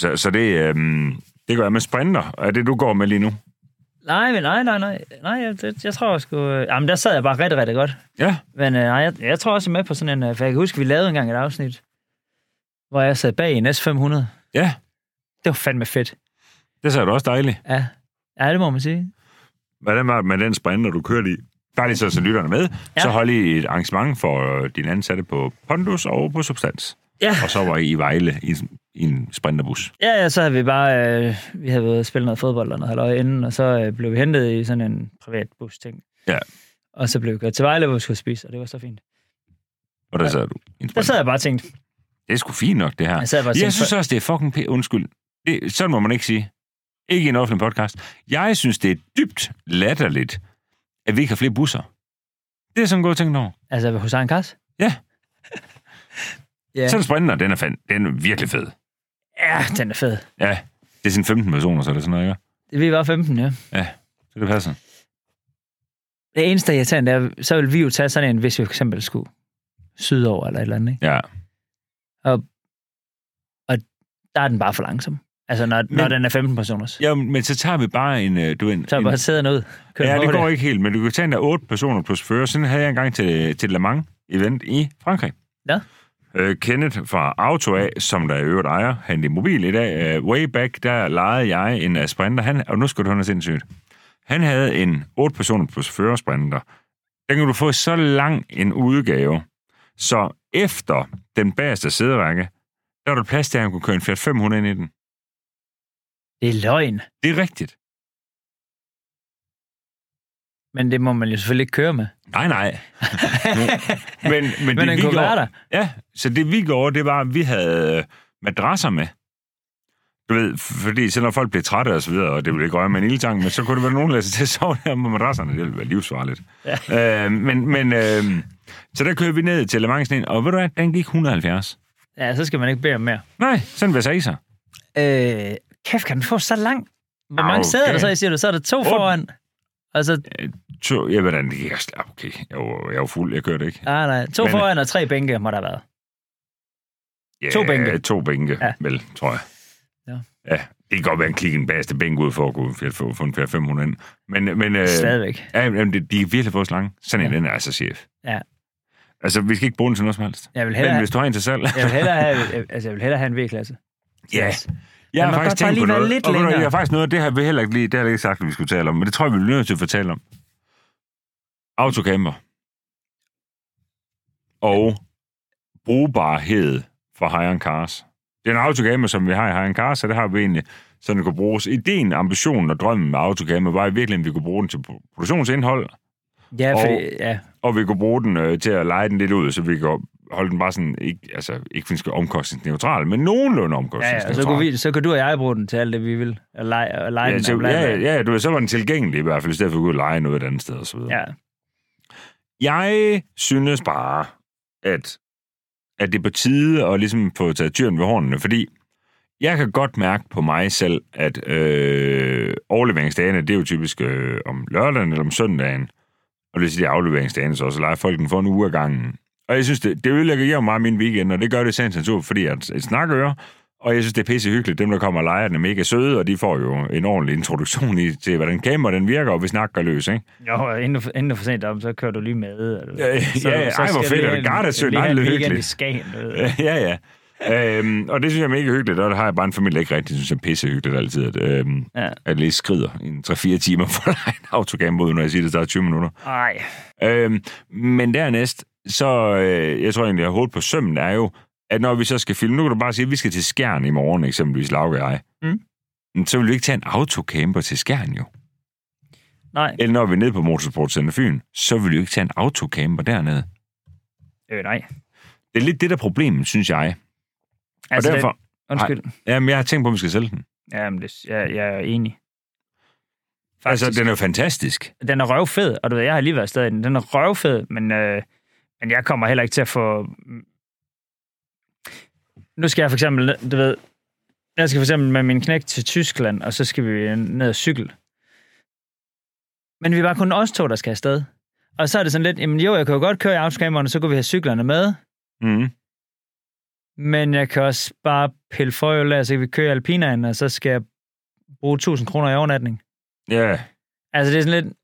Speaker 1: Så, så det, øhm, det gør jeg med sprinter. Er det, du går med lige nu?
Speaker 2: Nej, men nej, nej, nej. Nej, jeg, det, jeg tror sgu... øh, Jamen, der sad jeg bare rigtig, rigtig godt.
Speaker 1: Ja.
Speaker 2: Men øh, nej, jeg, jeg tror også, jeg er med på sådan en... øh, For jeg kan huske, vi lavede engang et afsnit, hvor jeg sad bag i en S500.
Speaker 1: Ja,
Speaker 2: Det var fandme fedt.
Speaker 1: det er da også dejligt.
Speaker 2: Ja, ja det må man sige.
Speaker 1: Hvordan var det med den sprinter, du kørte i? Bare lige så, så lytterne med. Ja.
Speaker 2: Ja.
Speaker 1: Så hold I et arrangement for øh, dine ansatte på Pondus og på Substans.
Speaker 2: Ja,
Speaker 1: Og så var I i Vejle i, i en sprinterbus.
Speaker 2: ja, ja så havde vi bare... Øh, vi havde været spillet noget fodbold eller noget halløj inden, og så øh, blev vi hentet i sådan en privat bus ting.
Speaker 1: Ja.
Speaker 2: Og så blev vi kørt til Vejle, hvor vi skulle spise, og det var så fint.
Speaker 1: Og der
Speaker 2: Ja.
Speaker 1: sad du
Speaker 2: Der sad jeg bare og tænkte...
Speaker 1: Det er sgu fint nok, det her.
Speaker 2: Jeg sad bare
Speaker 1: Jeg
Speaker 2: tænkte
Speaker 1: synes også, det er fucking p- Undskyld. Det, sådan må man ikke sige. Ikke i en offentlig podcast. Jeg synes, det er dybt latterligt, at vi ikke har flere busser. Det er sådan gået tænkt over.
Speaker 2: Altså, hos Arne Kars?
Speaker 1: Ja. <laughs>
Speaker 2: Ja.
Speaker 1: Så er sprinter, den er, fan, den er virkelig fed.
Speaker 2: Ja, den er fed.
Speaker 1: Ja, det er sådan 15 personer, så er det sådan noget, ikke?
Speaker 2: Vi var 15, ja.
Speaker 1: Så det passer.
Speaker 2: Det eneste, jeg tænker, det er, så vil vi jo tage sådan en, hvis vi for eksempel skulle sydover eller et eller andet, ikke?
Speaker 1: Ja.
Speaker 2: Der er den bare for langsom. Altså, når, Men, når den er 15 personers.
Speaker 1: ja, men så tager vi bare en... øh, Du, en,
Speaker 2: Så
Speaker 1: en
Speaker 2: bare sæderne ud. Kør
Speaker 1: Ja, det går ikke helt, men du kan tage en der 8 personer plus fører. Sådan havde jeg engang til, til Le Mans event i Frankrig.
Speaker 2: Ja.
Speaker 1: Øh, Kenneth fra Auto A, som der i øvrigt ejer Handy Mobil i dag. Øh, way back, der lejede jeg en uh, sprinter. Han, og nu skal du høre noget sindssygt. Han havde en 8 personer plus fører sprinter. Den kan du få så lang en udgave, så efter den bagerste sæderække, der var der plads til, at han kunne køre en Fiat 500 ind i den.
Speaker 2: Det er løgn.
Speaker 1: Det er rigtigt.
Speaker 2: Men det må man jo selvfølgelig ikke køre med.
Speaker 1: Nej, nej. men, <laughs> men, men, det,
Speaker 2: den
Speaker 1: vi
Speaker 2: kunne
Speaker 1: gjorde,
Speaker 2: være der.
Speaker 1: Ja, så det vi gjorde, det var, at vi havde øh, madrasser med. Du ved, fordi så når folk blev trætte og så videre, og det ville ikke røre med en ildtang, men så kunne det være nogen, der lade sig til at sove der med madrasserne. Det ville være livsfarligt. Ja. Øh, men, men øh, så der kørte vi ned til Le Mans ind, og ved du hvad, den gik 170.
Speaker 2: Ja, så skal man ikke bede om mere.
Speaker 1: Nej, sådan vil jeg sig.
Speaker 2: Øh, kæft, kan den få så lang? Hvor mange sæder er der så, i, siger du? Så er der to foran. Altså,
Speaker 1: To, jeg ved, det gik også- okay, jeg var, jeg var fuld, jeg kørte ikke.
Speaker 2: nej, nej. To
Speaker 1: Men-
Speaker 2: foran og tre bænke må der have været.
Speaker 1: Ja,
Speaker 2: To bænke.
Speaker 1: To bænke, ja. Vel, tror jeg.
Speaker 2: Ja.
Speaker 1: Ja, det kan godt være en klik en bagerste bænk ud for at kunne få, få, en Fiat 500 ind. Men, men øh,
Speaker 2: Stadigvæk.
Speaker 1: ja, men det- de er virkelig for lange. Sådan en,
Speaker 2: Ja.
Speaker 1: den er altså chef.
Speaker 2: Ja.
Speaker 1: Altså, vi skal ikke bruge den til noget som helst.
Speaker 2: Jeg vil
Speaker 1: Men
Speaker 2: hellere,
Speaker 1: hvis du har en til salg...
Speaker 2: jeg vil hellere <laughs> have, altså, jeg vil hellere have en V-klasse.
Speaker 1: ja.
Speaker 2: Yes.
Speaker 1: Jeg har faktisk tænkt på noget.
Speaker 2: lidt
Speaker 1: og
Speaker 2: længere.
Speaker 1: jeg har faktisk noget, det har vi heller ikke lige, det har jeg ikke sagt, at vi skulle tale om, men det tror jeg, vi bliver nødt til at fortælle om. Autocamper. Og brugbarhed for High Cars. Det er en autocamper, som vi har i High Cars, så det har vi egentlig, så den kunne bruges. Ideen, ambitionen og drømmen med autocamper var i virkeligheden, at vi kunne bruge den til pro- produktionsindhold,
Speaker 2: Ja,
Speaker 1: Og-
Speaker 2: fordi, ja,
Speaker 1: og vi kunne bruge den øh, til at lege den lidt ud, så vi kan holde den bare sådan, ikke, altså ikke skal omkostningsneutral, men nogenlunde
Speaker 2: ja,
Speaker 1: omkostningsneutral.
Speaker 2: ja, og så kunne, vi, så kan du og jeg bruge den til alt det, vi vil. Og lege, og lege
Speaker 1: Ja,
Speaker 2: den.
Speaker 1: så, ja, ja, du så var den tilgængelig i hvert fald, i stedet for at gå ud og lege noget et andet sted og så videre.
Speaker 2: ja.
Speaker 1: Jeg synes bare, at, at det er på tide at ligesom få taget tyren ved hornene, fordi jeg kan godt mærke på mig selv, at øh, overleveringsdagene, det er jo typisk øh, om lørdagen eller om søndagen. Og det vil sige, det er afleveringsdagene, så, så leger folk den for en uge af gangen. Og jeg synes, det, det ødelægger jo meget min weekend, og det gør det sandt natur, fordi jeg, snakker øre, og jeg synes, det er pisse hyggeligt. Dem, der kommer og leger, er mega søde, og de får jo en ordentlig introduktion i, til, hvordan kamera den virker, og vi snakker løs, ikke?
Speaker 2: Jo, og inden, du- inden du for sent om, så kører du lige med. Eller,
Speaker 1: Ja, ja, ja, ej, hvor fedt, det det sødt, nej, det er
Speaker 2: hyggeligt. i Skagen, <laughs>
Speaker 1: ja, ja. Øhm, og det synes jeg er mega hyggeligt, og det har jeg bare en familie ikke rigtig, synes jeg er pisse hyggeligt altid, at, øhm,
Speaker 2: Ja.
Speaker 1: at lige skrider en 3-4 timer <laughs> for en autocamp når jeg siger, det tager 20 minutter.
Speaker 2: Ej,
Speaker 1: Øhm, men dernæst, så øh, jeg tror egentlig, at hovedet på sømmen er jo, at når vi så skal filme, nu kan du bare sige, at vi skal til Skjern i morgen, eksempelvis Lauke og jeg.
Speaker 2: Mm.
Speaker 1: Så vil vi ikke tage en autocamper til Skjern jo.
Speaker 2: nej,
Speaker 1: Eller når vi er nede på Motorsportcenter Fyn, så vil vi ikke tage en autocamper dernede.
Speaker 2: øh, nej.
Speaker 1: Det er lidt det der problem, synes jeg.
Speaker 2: Altså,
Speaker 1: og derfor,
Speaker 2: Den, undskyld.
Speaker 1: jamen, jeg har tænkt på, at vi skal sælge den.
Speaker 2: Jamen, det, jeg, jeg er enig.
Speaker 1: Altså,
Speaker 2: Faktisk.
Speaker 1: den er jo fantastisk.
Speaker 2: den er røvfed, og du ved, jeg har lige været stadig i den. Den er røvfed, men, øh, men jeg kommer heller ikke til at få... Nu skal jeg for eksempel, du ved, jeg skal for eksempel med min knæk til Tyskland, og så skal vi ned og cykle. Men vi er bare kun os to, der skal afsted. Og så er det sådan lidt, jamen jo, jeg kan jo godt køre i autocamperen, og så kunne vi have cyklerne med,
Speaker 1: Mm.
Speaker 2: men jeg kan også bare pille af, så kan vi køre alpinaen, og så skal jeg bruge 1000 kroner i overnatning.
Speaker 1: Ja,
Speaker 2: Altså, det er sådan lidt,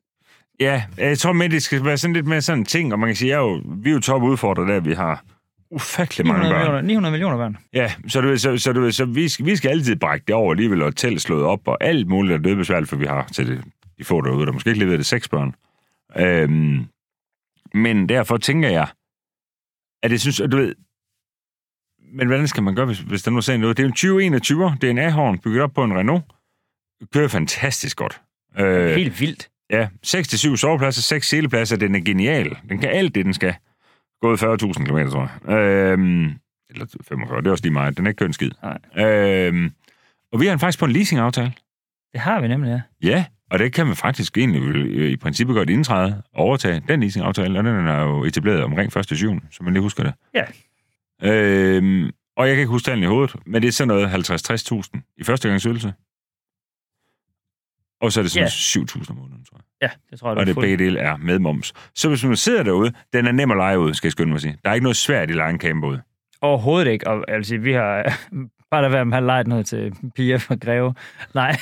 Speaker 1: Ja, jeg tror med, det skal være sådan lidt mere sådan en ting, og man kan sige, jeg er jo, vi er jo top udfordret der, vi har ufattelig mange
Speaker 2: 900
Speaker 1: børn.
Speaker 2: millioner, 900 millioner børn.
Speaker 1: Ja, så, du så, så, du så vi, skal, vi skal altid brække det over alligevel, og tælle slået op, og alt muligt er dødbesværligt, for vi har til det, de få derude, der måske ikke leveret det seks børn. Øhm, men derfor tænker jeg, at jeg synes, at du ved, men hvordan skal man gøre, hvis, hvis der nu sagde noget? Det er en 2021, det er en A-horn bygget op på en Renault. Kører fantastisk godt. Øh,
Speaker 2: Helt vildt.
Speaker 1: Ja, 6-7 sovepladser, 6 sælepladser, den er genial. Den kan alt det, den skal. Gået 40.000 km, tror jeg. Øhm, eller 45, det er også lige meget. Den er ikke køn skid.
Speaker 2: Nej.
Speaker 1: Øhm, og vi har den faktisk på en leasingaftale.
Speaker 2: Det har vi nemlig, ja.
Speaker 1: Ja, og det kan man faktisk egentlig øh, i princippet godt indtræde og overtage den leasingaftale, og den er jo etableret omkring 1. 7. så man lige husker det.
Speaker 2: Ja.
Speaker 1: Øhm, og jeg kan ikke huske tallene i hovedet, men det er sådan noget 50-60.000 i første gangs ydelse. Og så er det sådan
Speaker 2: Ja.
Speaker 1: 7.000 om måneden, tror jeg.
Speaker 2: Ja, det tror jeg,
Speaker 1: og det begge dele er med moms. Så hvis man sidder derude, den er nem at lege ud, skal jeg skynde mig at sige. Der er ikke noget svært i at lege en camper ud.
Speaker 2: Overhovedet ikke. Og altså, vi har bare lade være med at have lejet noget til Pia fra Greve. Nej,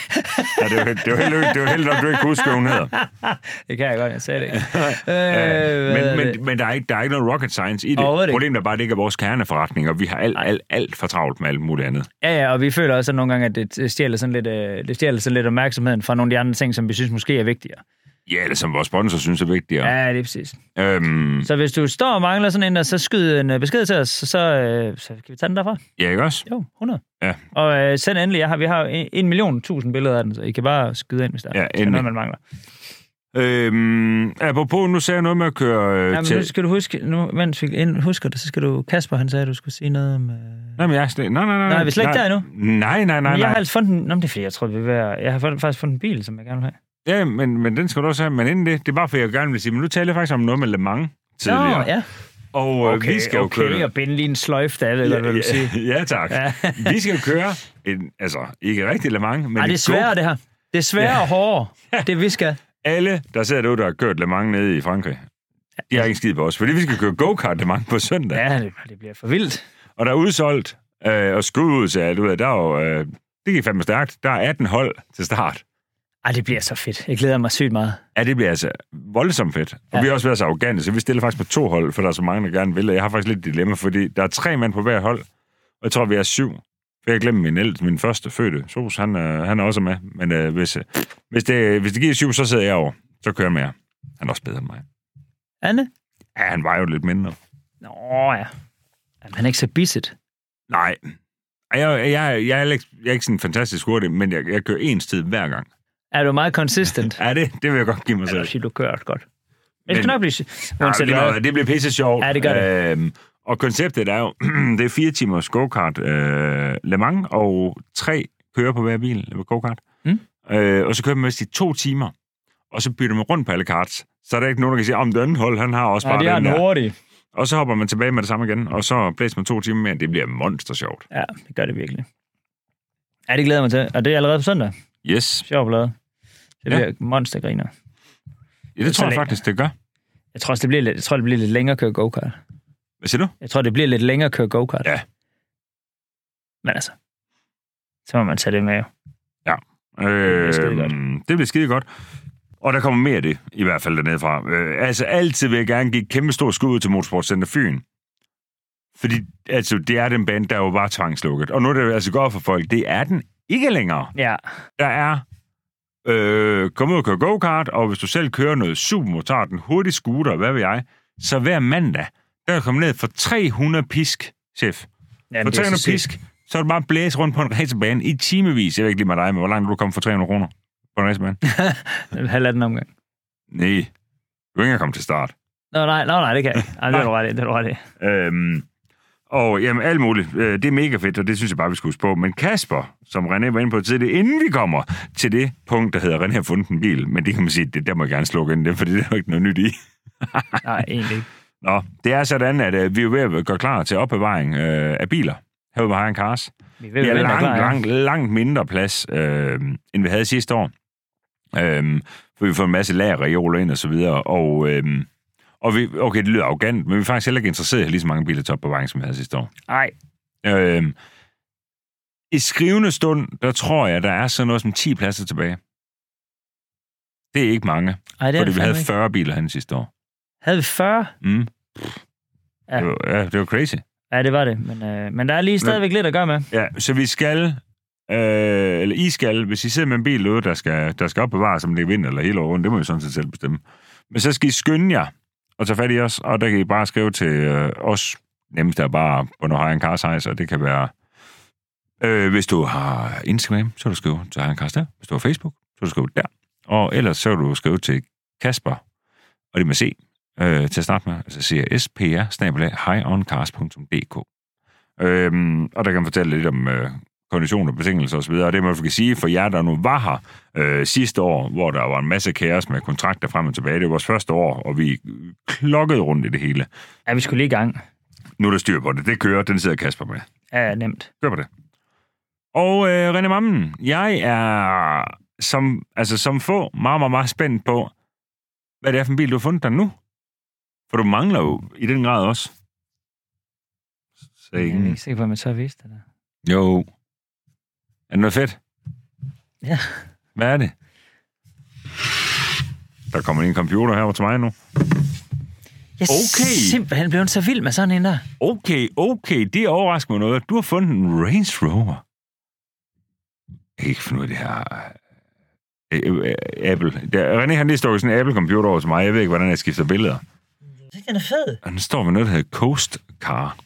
Speaker 1: Ja, det er helt, det jo helt, det jo helt nok, du ikke huske, hvad hun hedder. <laughs>
Speaker 2: det kan jeg godt, jeg sagde det ikke. <laughs>
Speaker 1: Øh,
Speaker 2: er
Speaker 1: men,
Speaker 2: det?
Speaker 1: men, men der, er ikke, der er ikke noget rocket science i det.
Speaker 2: Overhovedet.
Speaker 1: Problemet er bare, at det ikke er vores kerneforretning, og vi har alt, alt, alt for travlt med alt muligt andet.
Speaker 2: Ja, ja, og vi føler også nogle gange, at det det stjæler sådan lidt, øh, det stjæler sådan lidt opmærksomheden fra nogle af de andre ting, som vi synes måske er vigtigere.
Speaker 1: Ja, eller som vores sponsor synes er vigtigere.
Speaker 2: Ja, det er præcis.
Speaker 1: Øhm,
Speaker 2: Så hvis du står og mangler sådan en, der så skyd en øh, besked til os, så, så, øh, så skal vi tage den derfra.
Speaker 1: ja, ikke også?
Speaker 2: Jo, 100.
Speaker 1: Ja.
Speaker 2: Og øh, send endelig, jeg har, vi har en, en million tusind billeder af den, så I kan bare skyde ind, hvis der
Speaker 1: Ja,
Speaker 2: er
Speaker 1: endelig.
Speaker 2: noget, man mangler.
Speaker 1: Øhm, apropos, nu sagde jeg noget med at køre øh,
Speaker 2: Ja, men
Speaker 1: til...
Speaker 2: nu skal du huske, nu, mens vi ind, husker det, så skal du, Kasper han sagde, at du skulle sige noget om... Øh...
Speaker 1: Nej, men jeg er slet... Nej, nej, nej.
Speaker 2: Nej, vi er slet ikke
Speaker 1: nej.
Speaker 2: der endnu.
Speaker 1: Nej, nej, nej,
Speaker 2: Men jeg
Speaker 1: nej.
Speaker 2: har altså fundet. Nå, det er fordi, jeg tror, vi vil være... Jeg har faktisk fundet en bil, som jeg gerne vil have.
Speaker 1: Ja, men, men den skal du også have. Men inden det, det er bare for, jeg gerne vil sige, men nu taler jeg faktisk om noget med Le Mans tidligere.
Speaker 2: Nå, ja.
Speaker 1: Og øh,
Speaker 2: Okay,
Speaker 1: vi skal jo
Speaker 2: okay,
Speaker 1: køre...
Speaker 2: og binde lige en sløjf, der, jeg ved godt, hvad du vil sige.
Speaker 1: ja, tak.
Speaker 2: Ja. <laughs>
Speaker 1: vi skal jo køre, en, altså ikke rigtig Le Mans, men
Speaker 2: Ej, det er sværere,
Speaker 1: go-
Speaker 2: det her. Det er sværere og hårdere, det vi skal. <laughs>
Speaker 1: alle, der sidder derude, der har kørt Le Mans nede i Frankrig, de har ikke skid på os, fordi vi skal køre go-kart Le Mans på søndag.
Speaker 2: Ja, det, det bliver for vildt.
Speaker 1: Og der er udsolgt, øh, og skud ud til alt, du ved, der er jo, øh, det gik fandme stærkt. Der er 18 hold til start.
Speaker 2: Ej, det bliver så fedt. Jeg glæder mig sygt meget.
Speaker 1: Ja, det bliver altså voldsomt fedt. Og
Speaker 2: Ja.
Speaker 1: vi har også været så arrogante, så vi stiller faktisk på to hold, for der er så mange, der gerne vil. Og jeg har faktisk lidt dilemma, fordi der er tre mand på hver hold, og jeg tror, vi er syv. For jeg glemte min, ældste, min første fødte, Sos, han, øh, han er også med. Men øh, hvis, øh, hvis, det, hvis det giver syv, så sidder jeg over. Så kører han med jer. Han er også bedre end mig.
Speaker 2: Anne?
Speaker 1: Ja, han var jo lidt mindre.
Speaker 2: Nå, ja. Jamen, han er ikke så bisset.
Speaker 1: Nej. Ej, Jeg, jeg, jeg, er ikke, jeg er ikke sådan fantastisk hurtig, men jeg, jeg kører ens tid hver gang.
Speaker 2: Er du meget consistent? <laughs>
Speaker 1: Ja, det, det vil jeg godt give mig
Speaker 2: Jeg
Speaker 1: selv.
Speaker 2: vil sige, du kører også godt. Men det skal nok blive...
Speaker 1: Ja, det, bliver, det bliver pisse sjovt.
Speaker 2: Ja, det gør det.
Speaker 1: Øhm, og konceptet er jo, <clears throat> det er fire timers go-kart øh, Le Mans, og tre kører på hver bil go-kart.
Speaker 2: Mm.
Speaker 1: Øh, og så kører man mest i to timer, og så bytter man rundt på alle karts. Så er der ikke nogen, der kan sige, om den hold, han har også
Speaker 2: Ja,
Speaker 1: bare
Speaker 2: det er
Speaker 1: den der. Og så hopper man tilbage med det samme igen, og så blæser man to timer mere. Det bliver monster sjovt.
Speaker 2: Ja, det gør det virkelig. Ja, det glæder jeg mig til. Og det er allerede på søndag.
Speaker 1: Yes.
Speaker 2: Sjov blad. Det
Speaker 1: Ja.
Speaker 2: bliver monstergriner.
Speaker 1: Ja, det
Speaker 2: Så
Speaker 1: tror jeg
Speaker 2: længe.
Speaker 1: faktisk, det gør.
Speaker 2: Jeg tror også, det bliver lidt, jeg tror, det bliver lidt længere at køre go-kart.
Speaker 1: Hvad siger du?
Speaker 2: Jeg tror, det bliver lidt længere at køre go-kart.
Speaker 1: Ja.
Speaker 2: Men altså, så må man tage det med. jo.
Speaker 1: Øh,
Speaker 2: skide godt.
Speaker 1: det bliver skide godt. Og der kommer mere af det, i hvert fald dernede fra. Øh, altså, altid vil jeg gerne give kæmpe stort skud ud til Motorsportcenter Fyn. Fordi altså, det er den band, der jo var tvangslukket. Og nu er det altså godt for folk. Det er den ikke længere.
Speaker 2: Ja,
Speaker 1: Der er øh, kom ud og køre go-kart, og hvis du selv kører noget supermotor, den hurtige scooter, hvad ved jeg, så hver mandag, der er kommet ned for 300 pisk, chef.
Speaker 2: Jamen,
Speaker 1: For
Speaker 2: det er
Speaker 1: 300
Speaker 2: så
Speaker 1: pisk, så er du bare blæse rundt på en racerbane i timevis. Jeg ved ikke lige med dig, men hvor langt er du kommet for 300 kroner på en racerbane? <laughs>
Speaker 2: Halvanden omgang.
Speaker 1: Nej, du er ikke kommet til start.
Speaker 2: Nå, nej, nå, nej, det kan jeg ikke. Ej, det er du ret i, det er du ret i.
Speaker 1: Øhm, og jamen, alt muligt. Øh, Det er mega fedt, og det synes jeg bare, vi skulle huske på. Men Kasper, som René var inde på tidligere, inden vi kommer til det punkt, der hedder, René har fundet en bil, men det kan man sige, det, der må jeg gerne slukke ind, fordi det er jo ikke noget nyt i. <laughs>
Speaker 2: Nej, egentlig ikke.
Speaker 1: Nå, det er sådan, at øh, vi er jo ved at gøre klar til opbevaring øh, af biler herude ved Hejren Cars.
Speaker 2: Vi der er
Speaker 1: langt, langt, langt mindre plads, øh, end vi havde sidste år. Øh, for vi får en masse lagerreoler ind og så videre, og, øh, og vi, okay, det lyder arrogant, men vi er faktisk heller ikke interesseret i at have lige så mange biler til opbevaring, som vi havde sidste år.
Speaker 2: Nej,
Speaker 1: Øh, I skrivende stund, der tror jeg, der er sådan noget som 10 pladser tilbage. Det er ikke mange,
Speaker 2: Ej, det er
Speaker 1: fordi vi havde
Speaker 2: fandme ikke.
Speaker 1: 40 biler hen sidste år.
Speaker 2: Havde vi 40?
Speaker 1: Mm.
Speaker 2: Ja.
Speaker 1: Det var, ja, det var crazy.
Speaker 2: Ja, det var det. Men, øh, men der er lige stadigvæk lidt at gøre med.
Speaker 1: Ja, så vi skal, øh, eller I skal, hvis I sidder med en bil ude, der skal, der skal opbevares, om det er vinter eller hele året, det må I sådan set selv bestemme. Men så skal I skynde jer og tage fat i os, og der kan I bare skrive til øh, os. Nemmest er bare på noget Hejren Cars og det kan være, øh, hvis du har Instagram, så kan du skrive til Hejren Kars der. Hvis du har Facebook, så kan du skrive der. Og ellers så kan du skrive til Kasper, og det med C, øh, til at starte med, altså CSPR, snabelag, highoncast.dk. Øhm, og der kan man fortælle lidt om øh, konditioner, betingelser osv. Og det man kan sige for jer, der nu var her øh, sidste år, hvor der var en masse kaos med kontrakter frem og tilbage. Det var vores første år, og vi klokkede rundt i det hele.
Speaker 2: Ja, vi skulle lige i gang.
Speaker 1: Nu er der styr på det. Det kører, den sidder Kasper med.
Speaker 2: Ja, nemt.
Speaker 1: Gør på det. Og øh, René Mammen, jeg er som, altså, som få meget, meget, meget spændt på, hvad det er for en bil, du har fundet dig nu. For du mangler jo i den grad også. Så
Speaker 2: Jeg er
Speaker 1: ingen.
Speaker 2: ikke sikker på, at man så vist det der.
Speaker 1: Jo. Er det noget fedt?
Speaker 2: Ja.
Speaker 1: Hvad er det? Der kommer en computer her til mig nu.
Speaker 2: Jeg
Speaker 1: Okay.
Speaker 2: simpelthen blevet så vild med sådan en der.
Speaker 1: Okay, okay, det overrasker mig noget. Du har fundet en Range Rover. Jeg kan ikke finde ud af det her. Øh, øh, Apple. Der, René han lige står sådan en Apple-computer over til mig. Jeg ved ikke, hvordan jeg skifter billeder.
Speaker 2: Den er fed.
Speaker 1: Og den står med noget, der hedder Coast Car.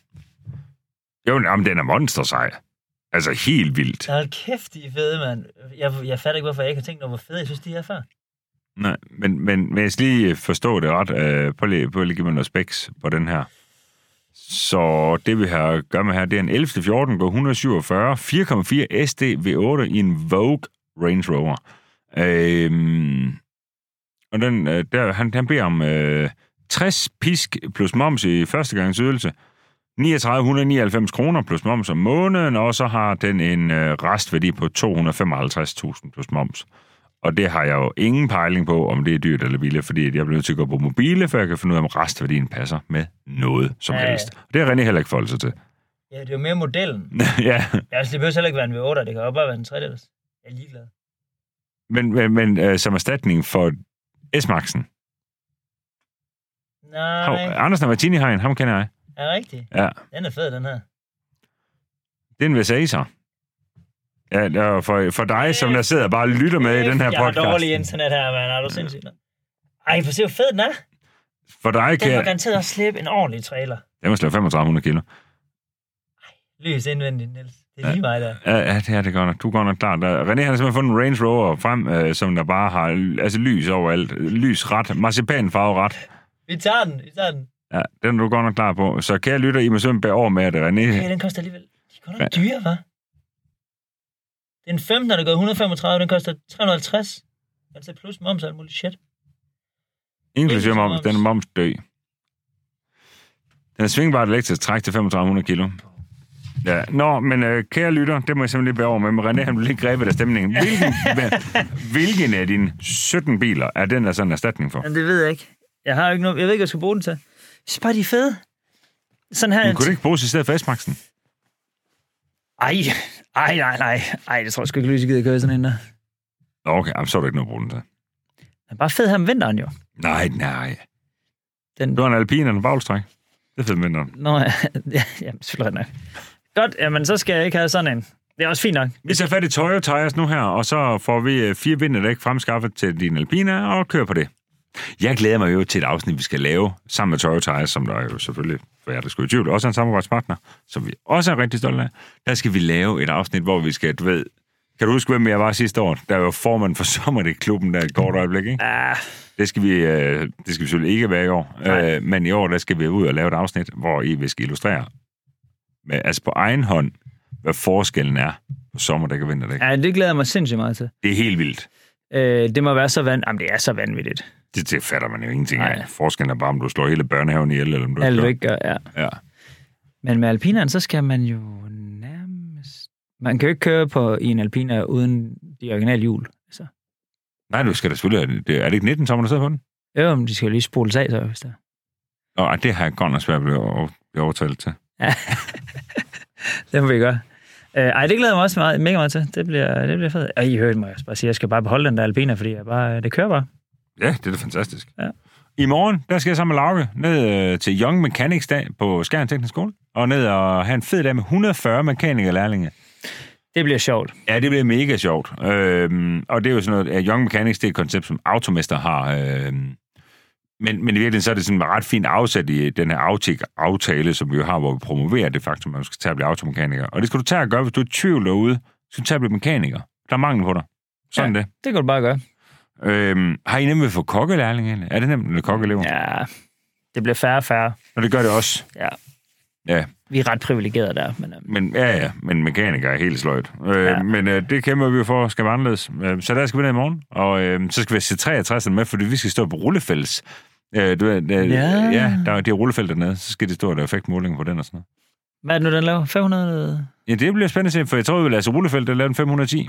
Speaker 1: Jo, jamen, den er monster sej. Altså helt vildt.
Speaker 2: Hold kæft, de er fede, mand. Jeg, jeg fatter ikke, hvorfor jeg ikke har tænkt over, hvor fede jeg synes, de er før.
Speaker 1: Nej, men, men, skal lige forstå det ret. Øh, prøv lige, prøv lige at give mig noget specs på den her. Så det vi har at gøre med her, det er en 11. 14 går 147, 4,4 SD V8 i en Vogue Range Rover. Øhm, og den, øh, der, han, han beder om øh, 60 pisk plus moms i første gangs ydelse. 3999 kroner plus moms om måneden, og så har den en øh, restværdi på 255.000 plus moms. Og det har jeg jo ingen pejling på, om det er dyrt eller billigt, fordi jeg bliver nødt til at gå på mobile, for jeg kan finde ud af, om restværdien passer med noget som
Speaker 2: Ja, ja.
Speaker 1: helst. Og det har René heller ikke forholdt sig til.
Speaker 2: Ja, det er jo mere modellen. <laughs>
Speaker 1: ja,
Speaker 2: Ja, altså, det behøver heller ikke være en V8, det kan jo bare være en 3 Jeg er ligeglad.
Speaker 1: men, men, men øh, som erstatning for S-Maxen.
Speaker 2: Nej,
Speaker 1: Hov, Andersen og Martini har en, ham kender jeg.
Speaker 2: Er det rigtigt?
Speaker 1: Ja,
Speaker 2: Den er fed, den her.
Speaker 1: det er en Versace. Ja, er for, for dig, som der sidder og bare og lytter med i den her
Speaker 2: Jeg har
Speaker 1: podcast.
Speaker 2: dårlig internet her, mand. Er du sindssygt? Ej, for se, hvor fed den er.
Speaker 1: For dig
Speaker 2: Den
Speaker 1: kan jeg...
Speaker 2: garanteret også slippe en ordentlig trailer.
Speaker 1: Den må slå 3500 kilo.
Speaker 2: Lys indvendigt, Niels. Det er
Speaker 1: Ja.
Speaker 2: lige mig der.
Speaker 1: Ja, ja, det er det godt nok. Du går nok klart. Der. René han har simpelthen fundet en Range Rover frem, øh, som der bare har altså, lys overalt. Lys ret. Marcipanfarve ret.
Speaker 2: Vi tager den, vi tager den.
Speaker 1: Ja, den er du godt nok klar på. Så kære lytter, I må simpelthen bære over med, at René...
Speaker 2: Okay, den koster alligevel... De er godt nok dyre, hva'? Den 15, der går 135, den koster 350. Altså plus moms og alt muligt shit.
Speaker 1: Inklusive moms,
Speaker 2: moms.
Speaker 1: den er moms dø. Den er svingbart elektrisk træk til 3500 kilo. Ja, nå, men øh, kære lytter, det må jeg simpelthen lige bære over med. Men René, han vil lige grebet af stemningen. Hvilken, hvilken af dine 17 biler er den der sådan en erstatning for?
Speaker 2: Jamen, det ved jeg ikke. Jeg har jo ikke noget, jeg ved ikke, hvad jeg skal bruge den til. Jeg synes bare, de er fede. Sådan her...
Speaker 1: Men kunne det ikke bruges i stedet for S-Maxen?
Speaker 2: Ej, ej, nej, nej. Ej, det tror jeg sgu ikke, Louise gider køre sådan en der.
Speaker 1: Nå, okay, jamen, så er der ikke noget at bruge den til.
Speaker 2: Den er bare fed her om vinteren jo.
Speaker 1: Nej, nej.
Speaker 2: Den,
Speaker 1: Du har en alpin og en bagstræk. Det er fedt med den.
Speaker 2: Nå, <laughs> ja, ja, jamen, selvfølgelig nok. Godt, jamen, så skal jeg ikke have sådan en. Det er også fint nok.
Speaker 1: Vi tager fat i Toyo Tires nu her, og så får vi øh, fire vinterdæk fremskaffet til din Alpina og kører på det. Jeg glæder mig jo til et afsnit, vi skal lave sammen med Toyo Tires, som der er jo selvfølgelig, for jeg der skulle i tvivl, også er en samarbejdspartner, som vi også er rigtig stolte af. Der skal vi lave et afsnit, hvor vi skal, du ved, kan du huske, hvem jeg var sidste år? Der var formand for <laughs> Sommerdæk-klubben der et kort øjeblik, ikke?
Speaker 2: Ah,
Speaker 1: Det skal vi, øh, det skal vi selvfølgelig ikke være i år. Øh, men i år, der skal vi ud og lave et afsnit, hvor I vil skal illustrere, med, altså på egen hånd, hvad forskellen er på sommerdæk og vinterdæk.
Speaker 2: ja, det glæder jeg mig sindssygt meget til.
Speaker 1: Det er helt vildt.
Speaker 2: Øh, det må være så van... Jamen, det er så vanvittigt.
Speaker 1: Det, det fatter man jo ingenting
Speaker 2: Nej.
Speaker 1: af. Forskellen er bare, om du slår hele børnehaven ihjel, eller om du slår...
Speaker 2: ikke gør, ja.
Speaker 1: Ja.
Speaker 2: Men med alpineren, så skal man jo nærmest... Man kan jo ikke køre på i en alpina uden de originale hjul. Altså.
Speaker 1: Nej, du skal da selvfølgelig det. Er det ikke 19 tommer, der sidder på den?
Speaker 2: Jo, men de skal jo lige spoles af, så hvis der.
Speaker 1: Nå, det har jeg godt nok svært ved at blive overtalt til. <laughs>
Speaker 2: Det må vi gøre. Øh, ej, det glæder jeg mig også meget, mega meget til. Det bliver, det bliver fedt. Og I hørte mig også bare sige, jeg skal bare beholde den der alpina, fordi jeg bare, det kører bare.
Speaker 1: Ja, det er da fantastisk.
Speaker 2: Ja.
Speaker 1: I morgen, der skal jeg sammen med Lauke ned øh, til Young Mechanics dag på Skjern Teknisk Skole, og ned og have en fed dag med 140 mekanikerlærlinge.
Speaker 2: Det bliver sjovt.
Speaker 1: Ja, det bliver mega sjovt. Øhm, og det er jo sådan noget, at Young Mechanics, det er et koncept, som Automester har. Øhm, men, men i virkeligheden, så er det sådan ret fint afsat i den her Autic-aftale, som vi jo har, hvor vi promoverer det faktum, at man skal tage at blive automekaniker. Og det skal du tage at gøre, hvis du er i tvivl derude. Så skal du tage at blive mekaniker. Der er mangel på dig. Sådan ja. det.
Speaker 2: Det kan du bare gøre.
Speaker 1: Øhm, har I nemt ved at få kokkelærling egentlig? Er det nemt med kokkeelever? Ja.
Speaker 2: Det bliver færre og færre.
Speaker 1: Og det gør det også.
Speaker 2: Ja,
Speaker 1: Ja,
Speaker 2: vi er ret privilegerede der. Men, øhm,
Speaker 1: men, ja, ja, men mekaniker er helt sløjt. Øh,
Speaker 2: Ja.
Speaker 1: Men øh, det kæmper vi jo for, skal være anderledes. Øh, så der skal vi ned i morgen, og øh, så skal vi have C63 med, fordi vi skal stå på rullefælds. Øh, du øh,
Speaker 2: Ja.
Speaker 1: ja. der er det er rullefelt dernede, så skal de stå og lave effektmålinger på den og sådan noget.
Speaker 2: hvad er det nu, den laver? 500?
Speaker 1: Ja, det bliver spændende at se, for jeg tror, vi vil lade rullefelt, der laver den 510.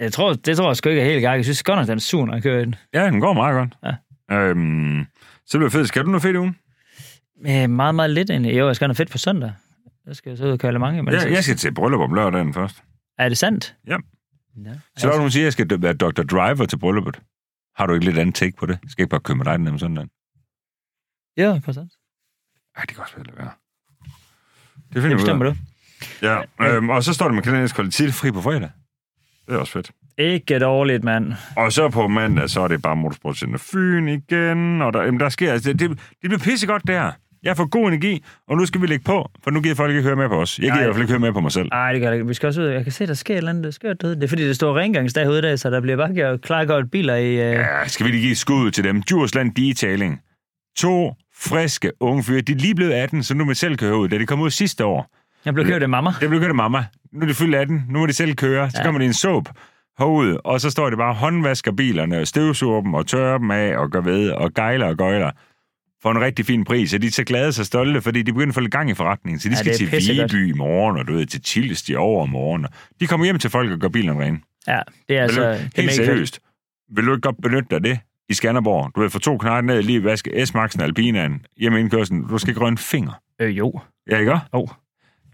Speaker 2: Jeg tror, det tror jeg sgu ikke er helt galt. Jeg synes godt nok, den er sur, når jeg kører den.
Speaker 1: Ja, den går meget godt.
Speaker 2: Ja.
Speaker 1: Øhm, så bliver det fedt. Skal du noget fedt i ugen?
Speaker 2: Øh, meget, meget lidt egentlig. Jo, jeg skal have noget fedt på søndag. Der skal jeg så ud og køre mange. Men
Speaker 1: Ja, jeg skal til bryllup om lørdagen først.
Speaker 2: Er det sandt?
Speaker 1: Ja.
Speaker 2: ja.
Speaker 1: Så er der nogen, siger, at jeg skal være Dr. Driver til brylluppet. Har du ikke lidt andet take på det? Jeg skal ikke bare køre med dig den om søndagen.
Speaker 2: Ja, på sandt.
Speaker 1: Ej, det kan også være, være. Det
Speaker 2: Det
Speaker 1: finder ud
Speaker 2: bestemmer du.
Speaker 1: Ja, øhm, og så står det med kanadisk kvalitet fri på fredag. Det er også fedt.
Speaker 2: Ikke dårligt, mand.
Speaker 1: Og så på mandag, så er det bare Motorsportcenter Fyn igen, og der, jamen, der sker, altså, det, det, det bliver pissegodt der. Jeg får god energi, og nu skal vi lægge på, for nu gider folk ikke høre med på os. Jeg gider
Speaker 2: Nej.
Speaker 1: i hvert fald ikke høre med på mig selv.
Speaker 2: Nej, det kan jeg ikke. Vi skal også ud. Jeg kan se, der sker et eller andet skørt. Det er fordi, det står rengøringsdag herude i dag, så der bliver bare gjort klar godt biler i... Øh...
Speaker 1: Ja, skal vi lige give skud til dem. Djursland Detailing. To friske unge fyre. De er lige blevet 18, så nu må de selv køre ud. Da de kom ud sidste år,
Speaker 2: Jeg blev kørt af mamma.
Speaker 1: det blev kørt af mamma. Nu er de fyldt 18, nu må de selv køre. Så
Speaker 2: Ja.
Speaker 1: kommer de i en soap herud, og så står det bare håndvasker bilerne, støvsuger dem og tørrer dem af og gør ved og gejler og gøjler for en rigtig fin pris. Og de er så glade og så stolte, fordi de begynder at få lidt gang i forretningen. Så de
Speaker 2: Ja,
Speaker 1: skal
Speaker 2: det
Speaker 1: til. Viby i morgen, og du ved, til Tilst i over morgen. De kommer hjem til folk og gør bilerne rene.
Speaker 2: Ja, det er altså...
Speaker 1: Vil du,
Speaker 2: det
Speaker 1: helt
Speaker 2: fedt.
Speaker 1: seriøst. Vil du ikke godt benytte dig af det i Skanderborg? Du vil få to knarter ned, lige vaske S-Maxen Alpinaen, hjemme i indkørslen. Du skal ikke røre en finger.
Speaker 2: Øh, jo.
Speaker 1: Ja, ikke?
Speaker 2: Oh.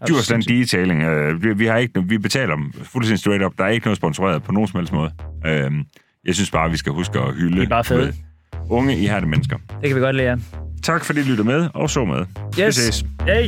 Speaker 1: Djursland Detailing. Øh, vi, vi, har ikke, vi betaler dem fuldstændig straight up. Der er ikke noget sponsoreret på nogen som helst måde. Øh, jeg synes bare, vi skal huske at hylde
Speaker 2: De er bare fede.
Speaker 1: unge, I har det mennesker.
Speaker 2: Det kan vi godt lide, ja.
Speaker 1: Tak fordi I lyttede med og så med. Vi
Speaker 2: Yes.
Speaker 1: ses.
Speaker 2: Hey.
Speaker 1: Hej.